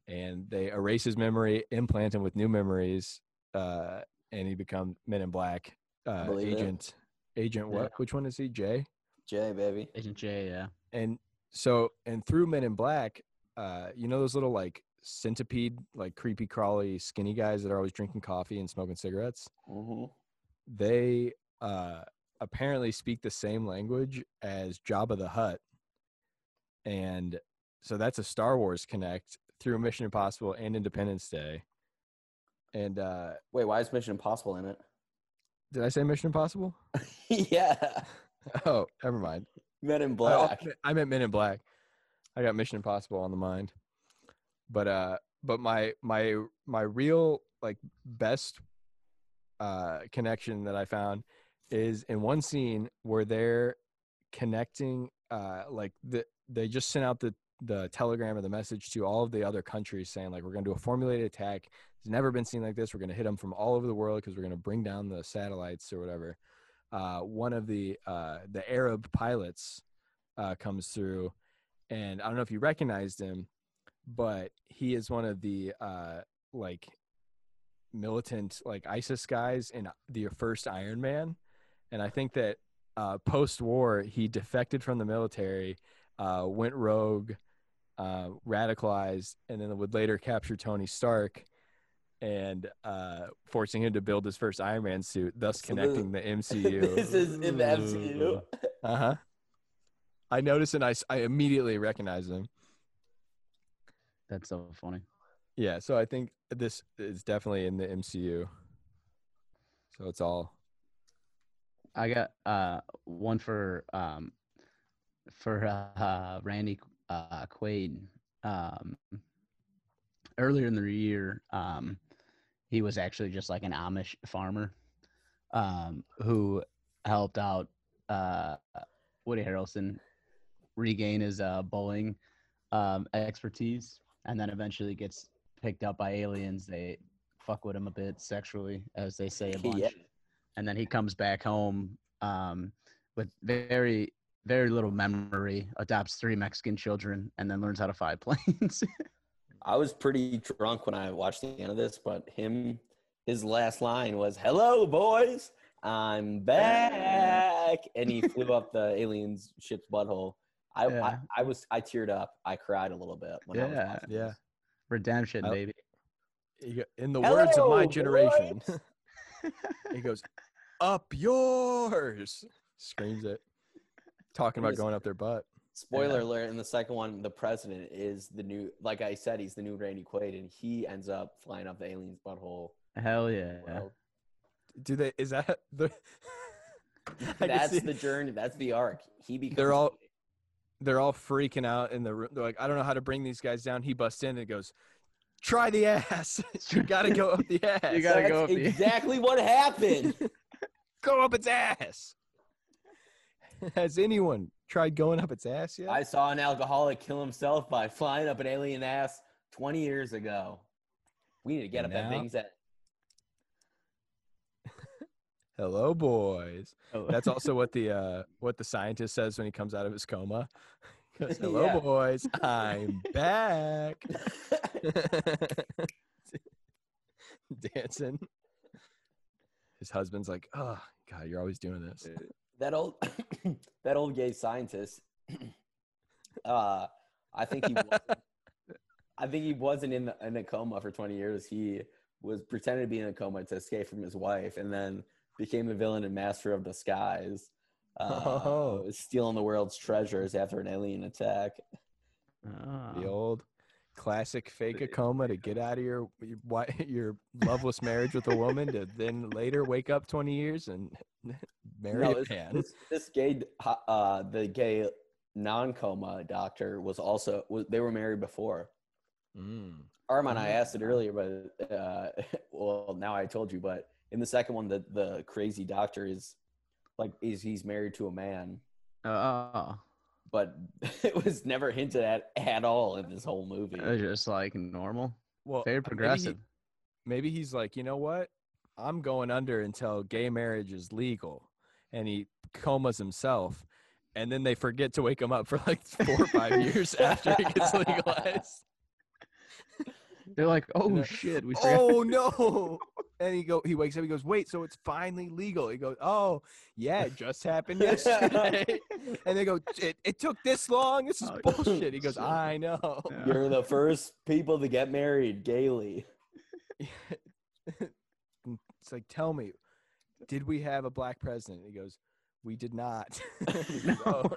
and they erase his memory, implant him with new memories, uh, and he becomes Men in Black uh, Believe it. agent. Agent what? Which one is he? Jay Jay, baby. Agent Jay, Yeah. and so and through men in black uh you know those little like centipede like creepy crawly skinny guys that are always drinking coffee and smoking cigarettes hmm they uh apparently speak the same language as jabba the hutt and so that's a star wars connect through mission impossible and independence day and uh Wait, why is Mission Impossible in it? did i say mission impossible yeah. oh never mind Men in Oh, Black. I I meant Men in Black. I got Mission Impossible on the mind. But uh but my my my real like best uh connection that I found is in one scene where they're connecting uh like the they just sent out the the telegram or the message to all of the other countries saying like we're going to do a formulated attack. It's never been seen like this. We're going to hit them from all over the world because we're going to bring down the satellites or whatever. Uh, one of the uh, the Arab pilots uh, comes through, and I don't know if you recognized him, but he is one of the uh, like militant like ISIS guys in the first Iron Man, and I think that uh, post war he defected from the military, uh, went rogue, uh, radicalized, and then would later capture Tony Stark. And uh, forcing him to build his first Iron Man suit, thus So connecting the MCU. this is in the MCU. Uh huh. I noticed and I, I immediately recognized him. That's so funny. Yeah, so I think this is definitely in the MCU. So it's all I got uh one for um for uh Randy uh Quaid. Um earlier in the year, um he was actually just like an Amish farmer um who helped out uh Woody Harrelson regain his uh bowling um expertise and then eventually gets picked up by aliens. They fuck with him a bit sexually, as they say a bunch Yeah. and then he comes back home um, with very very little memory adopts three mexican children and then learns how to fly planes I was pretty drunk when I watched the end of this, but him his last line was "Hello, boys, I'm back," and he flew up the alien's ship's butthole. I, I Yeah. I was I teared up. I cried a little bit. When I was Yeah. watching Yeah. this. Redemption, I- baby. In the words of my generation, boys. he goes, "Up yours!" Screams it, talking about going up their butt. Spoiler alert: in the second one, the president is the new. Like I said, he's the new Randy Quaid, and he ends up flying up the alien's butthole. Hell yeah. Well, Do they? Is that the? That's the journey. That's the arc. He becomes. They're all- they're all freaking out in the room. They're like, I don't know how to bring these guys down. He busts in and goes, "Try the ass. you got to go up the ass. You gotta That's go up the- exactly what happened. go up its ass." Has anyone tried going up its ass yet? I saw an alcoholic kill himself by flying up an alien ass 20 years ago. We need to get And up that now- thing's at. Hello, boys. Oh, That's also what the uh, what the scientist says when he comes out of his coma. He goes, Hello, Yeah. boys. I'm back. Dancing. His husband's like, oh God, you're always doing this. that old that old gay scientist uh i think he wasn't, i think he wasn't in, the, in a coma for 20 years he was pretending to be in a coma to escape from his wife and then became the villain and master of disguise uh, Oh. stealing the world's treasures after an alien attack Ah. The old classic fake a coma to get out of your your, your loveless marriage with a woman to then later wake up 20 years and marry No, a this, man. this, this gay uh the gay non-coma doctor was also was, they were married before Mm. Armand, I asked it earlier, but uh, well, now I told you. But in the second one, the the crazy doctor is like is he's married to a man, Oh, but it was never hinted at at all in this whole movie. it's just like normal. Well, Very maybe he- progressive. maybe he's like, you know what? I'm going under until gay marriage is legal, and he comas himself, and then they forget to wake him up for like four or five years after it gets legalized. They're like, oh know, shit, we forgot. Oh no! And he go, he wakes up. He goes, wait, so it's finally legal? He goes, oh yeah, it just happened yesterday. and they go, it, it took this long. This is Oh, bullshit. He goes, shit. I know. You're the first people to get married gaily. it's like, tell me, did we have a black president? He goes, we did not. No.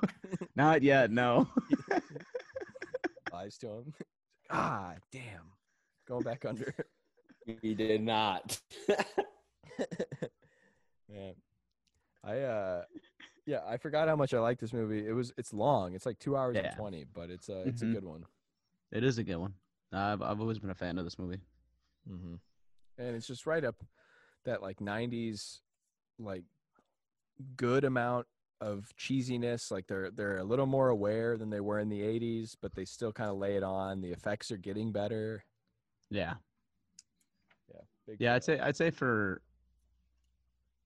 Not yet, no. Lies to him. Ah, damn. Going back under. He did not. Man, I uh, yeah, I forgot how much I like this movie. It was it's long. It's like two hours Yeah. and twenty, but it's a it's Mhm. a good one. It is a good one. I've I've always been a fan of this movie. Mm-hmm. And it's just right up that like '90s, like good amount of cheesiness. Like they're they're a little more aware than they were in the '80s, but they still kind of lay it on. The effects are getting better. Yeah. Yeah, big Yeah, I'd say I'd say for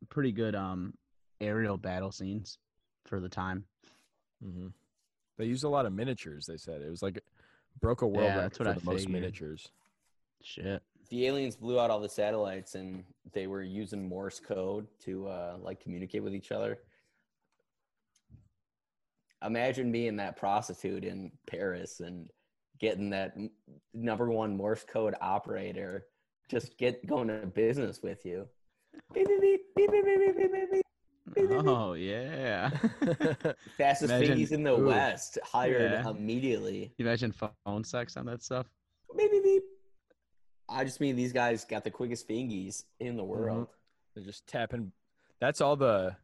pretty good um aerial battle scenes for the time. Mm-hmm. They used a lot of miniatures. They said it was like broke a world Yeah, record that's for what I the most miniatures. Shit. the aliens blew out all the satellites, and they were using Morse code to uh, like communicate with each other. Imagine being that prostitute in Paris and getting that number one Morse code operator just get going to business with you. Oh yeah! Fastest imagine, in the ooh, West hired yeah. immediately. You imagine phone sex on that stuff. I just mean these guys got the quickest fingies in the world. Mm-hmm. They're just tapping. That's all the.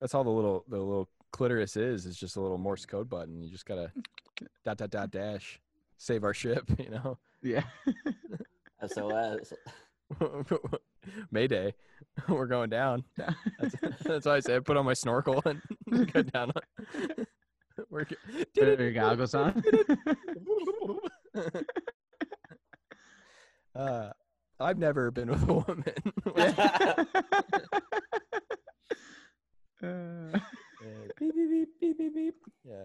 That's all the little the little clitoris is. It's just a little Morse code button. You just gotta dot dot dot dash save our ship. You know, Yeah. SOS. Mayday, we're going down. That's, that's why I said put on my snorkel and go down. on- We're Put your goggles on. uh, I've never been with a woman. Uh, beep, beep, beep, beep, beep, beep. Yeah.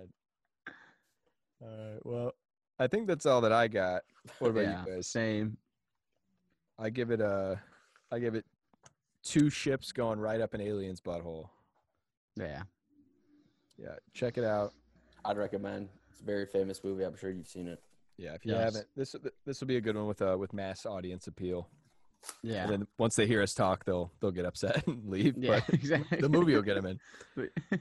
All right. Well, I think that's all that I got. What about yeah, you guys? same. I give it a, I give it two ships going right up an alien's butthole. Yeah. Yeah, check it out. I'd recommend. It's a very famous movie. I'm sure you've seen it. Yeah, if you Yes. haven't, this this will be a good one with uh with mass audience appeal. Yeah. And then once they hear us talk, they'll they'll get upset and leave. yeah. But Exactly. the movie will get them in.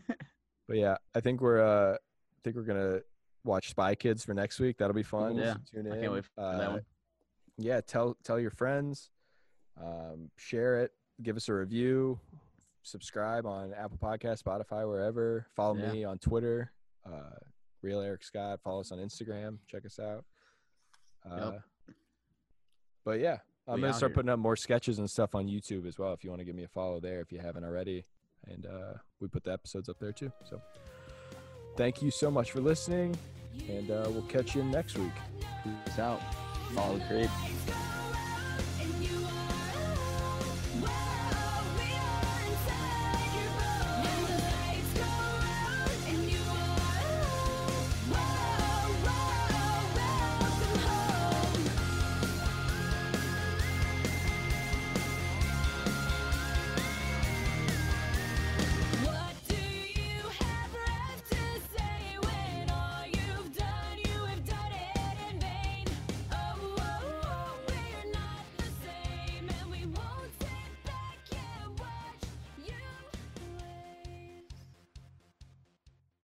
But yeah, I think we're uh I think we're gonna watch Spy Kids for next week. That'll be fun. Yeah, So tune in. I can't wait for that Uh, one. Yeah, tell tell your friends, um, share it, give us a review, subscribe on Apple Podcast, Spotify, wherever. Follow Yeah. me on Twitter, uh, Real Eric Scott. Follow us on Instagram. Check us out. Uh, But yeah, I'm We gonna start here. putting up more sketches and stuff on YouTube as well. If you want to give me a follow there, if you haven't already, and uh, we put the episodes up there too. So thank you so much for listening, and uh, we'll catch you next week. Peace out. Follow the creep.